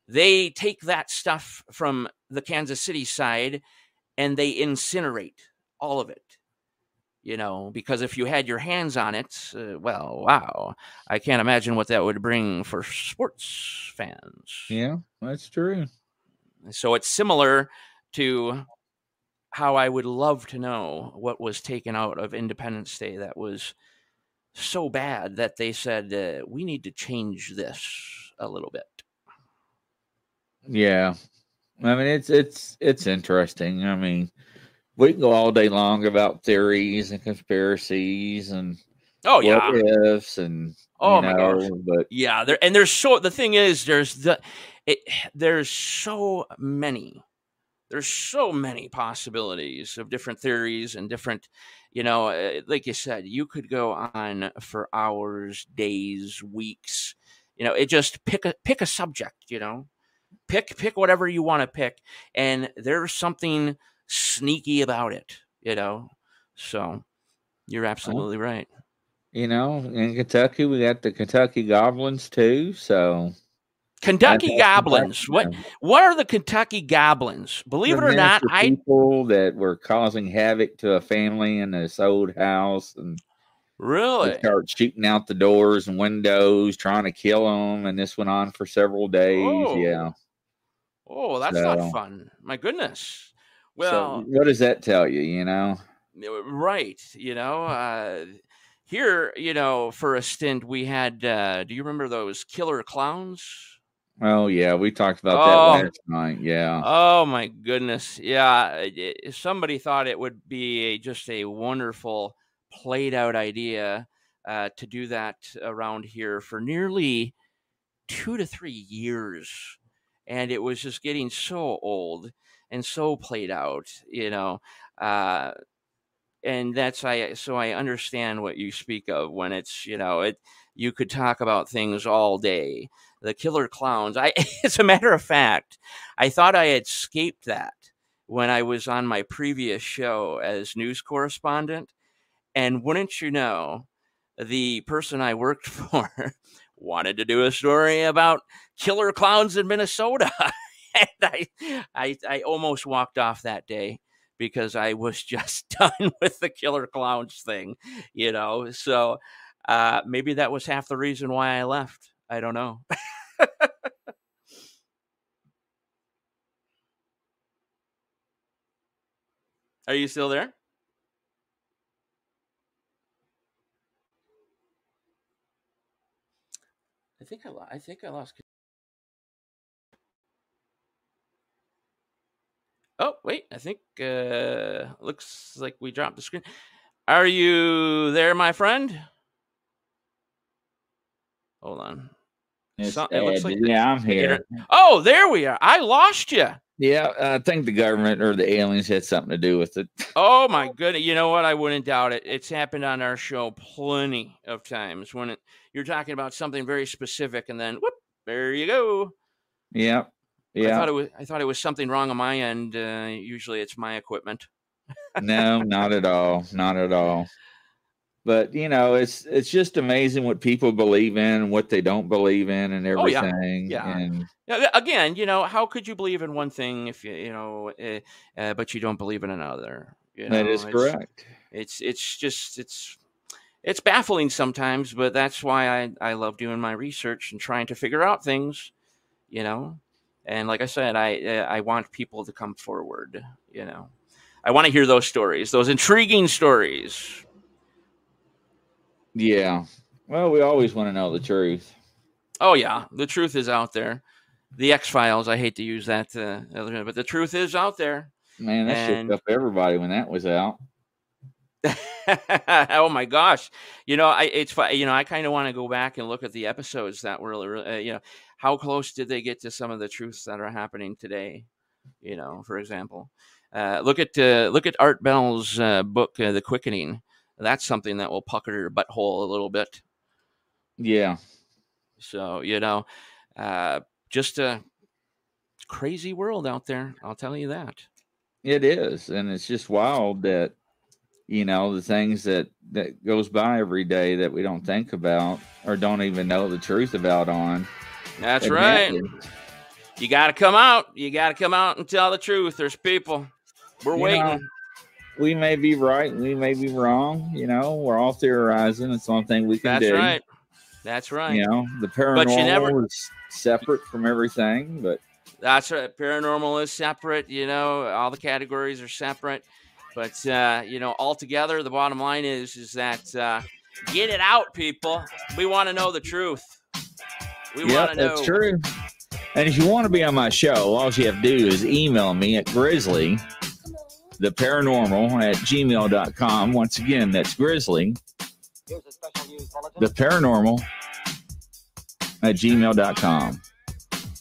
They take that stuff from the Kansas City side and they incinerate all of it. You know, because if you had your hands on it, uh, well, wow, I can't imagine what that would bring for sports fans. Yeah, that's true. So it's similar to how I would love to know what was taken out of Independence Day that was so bad that they said uh, we need to change this a little bit. Yeah, I mean it's it's it's interesting. I mean, we can go all day long about theories and conspiracies and oh yeah ifs and oh my know, gosh, but yeah, there and there's so the thing is there's the it there's so many there's so many possibilities of different theories and different you know eh, like you said you could go on for hours days weeks you know it just pick a pick a subject you know? Pick pick whatever you want to pick and there's something sneaky about it you know? So you're absolutely right. You know in kentucky we got the kentucky goblins too so Kentucky Goblins. What what are the Kentucky Goblins? Believe it or not, I people that were causing havoc to a family in this old house and really they start shooting out the doors and windows, trying to kill them, and this went on for several days. Oh. Yeah. Oh, that's so, not fun. My goodness. Well, so what does that tell you? You know, right? You know, uh, here, you know, for a stint, we had. Uh, do you remember those killer clowns? Oh yeah, we talked about oh, that last night. Yeah. Oh my goodness. Yeah. somebody thought it would be a, just a wonderful played out idea uh, to do that around here for nearly two to three years, and it was just getting so old and so played out. You know. Uh, and that's I so I understand what you speak of when it's you know it you could talk about things all day the killer clowns. I, as a matter of fact, I thought I had escaped that when I was on my previous show as news correspondent. And wouldn't you know, the person I worked for wanted to do a story about killer clowns in Minnesota. and I, I, I almost walked off that day because I was just done with the killer clowns thing, you know. So uh, maybe that was half the reason why I left. I don't know. Are you still there? I think I, I think I lost. Oh wait, I think uh, looks like we dropped the screen. Are you there, my friend? Hold on. It's it looks like yeah, I'm here. Oh, there we are. I lost you. Yeah, I think the government or the aliens had something to do with it. Oh my goodness! You know what? I wouldn't doubt it. It's happened on our show plenty of times when it, you're talking about something very specific, and then whoop, there you go. Yep. Yeah. I thought it was. I thought it was something wrong on my end. Uh, usually, it's my equipment. no, not at all. Not at all. But you know, it's it's just amazing what people believe in and what they don't believe in and everything Oh, yeah. Yeah. And Yeah, Again, you know, how could you believe in one thing if you, you know, uh, uh, but you don't believe in another? You know, is it's- correct. It's it's just it's it's baffling sometimes, but that's why I I love doing my research and trying to figure out things, you know. And like I said, I uh, I want people to come forward, you know. I want to hear those stories, those intriguing stories. Yeah. Well, we always want to know the truth. Oh yeah, the truth is out there. The X Files. I hate to use that, uh, but the truth is out there. Man, that And- shook up everybody when that was out. oh my gosh you know i it's you know i kind of want to go back and look at the episodes that were uh, you know how close did they get to some of the truths that are happening today you know for example uh, look at uh, look at art bell's uh, book uh, the quickening that's something that will pucker your butthole a little bit Yeah. so you know uh, just a crazy world out there i'll tell you that It is, and it's just wild that you know the things that that goes by every day that we don't think about or don't even know the truth about on. that's right happens. You got to come out. You got to come out and tell the truth. There's people. We're You know, waiting. We may be right, we may be wrong. You know, we're all theorizing. It's the only thing we can That's do. That's right. That's right. You know, the But paranormal you never- is separate from everything, but That's right. Paranormal is separate. You know, all the categories are separate. But uh, you know, altogether, the bottom line is is that uh, get it out, people. We want to know the truth. We yeah, want to know. that's true. And if you want to be on my show, all you have to do is email me at grizzly the paranormal at gmail.com. Once again, that's grizzly the paranormal at gmail.com.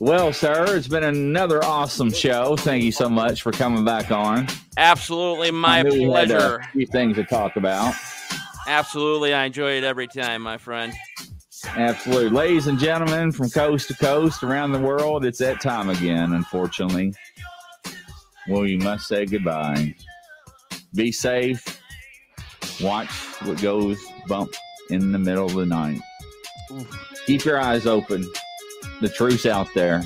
Well, sir, it's been another awesome show. Thank you so much for coming back on. Absolutely, my I knew we had, pleasure. a few things to talk about. Absolutely, I enjoy it every time, my friend. Absolutely. Ladies and gentlemen, from coast to coast around the world, it's that time again, unfortunately. Well, you must say goodbye. Be safe. Watch what goes bump in the middle of the night. Keep your eyes open. The truth's out there.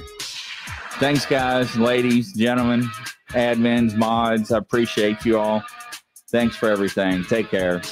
Thanks, guys, ladies, gentlemen, admins, mods. I appreciate you all. Thanks for everything. Take care.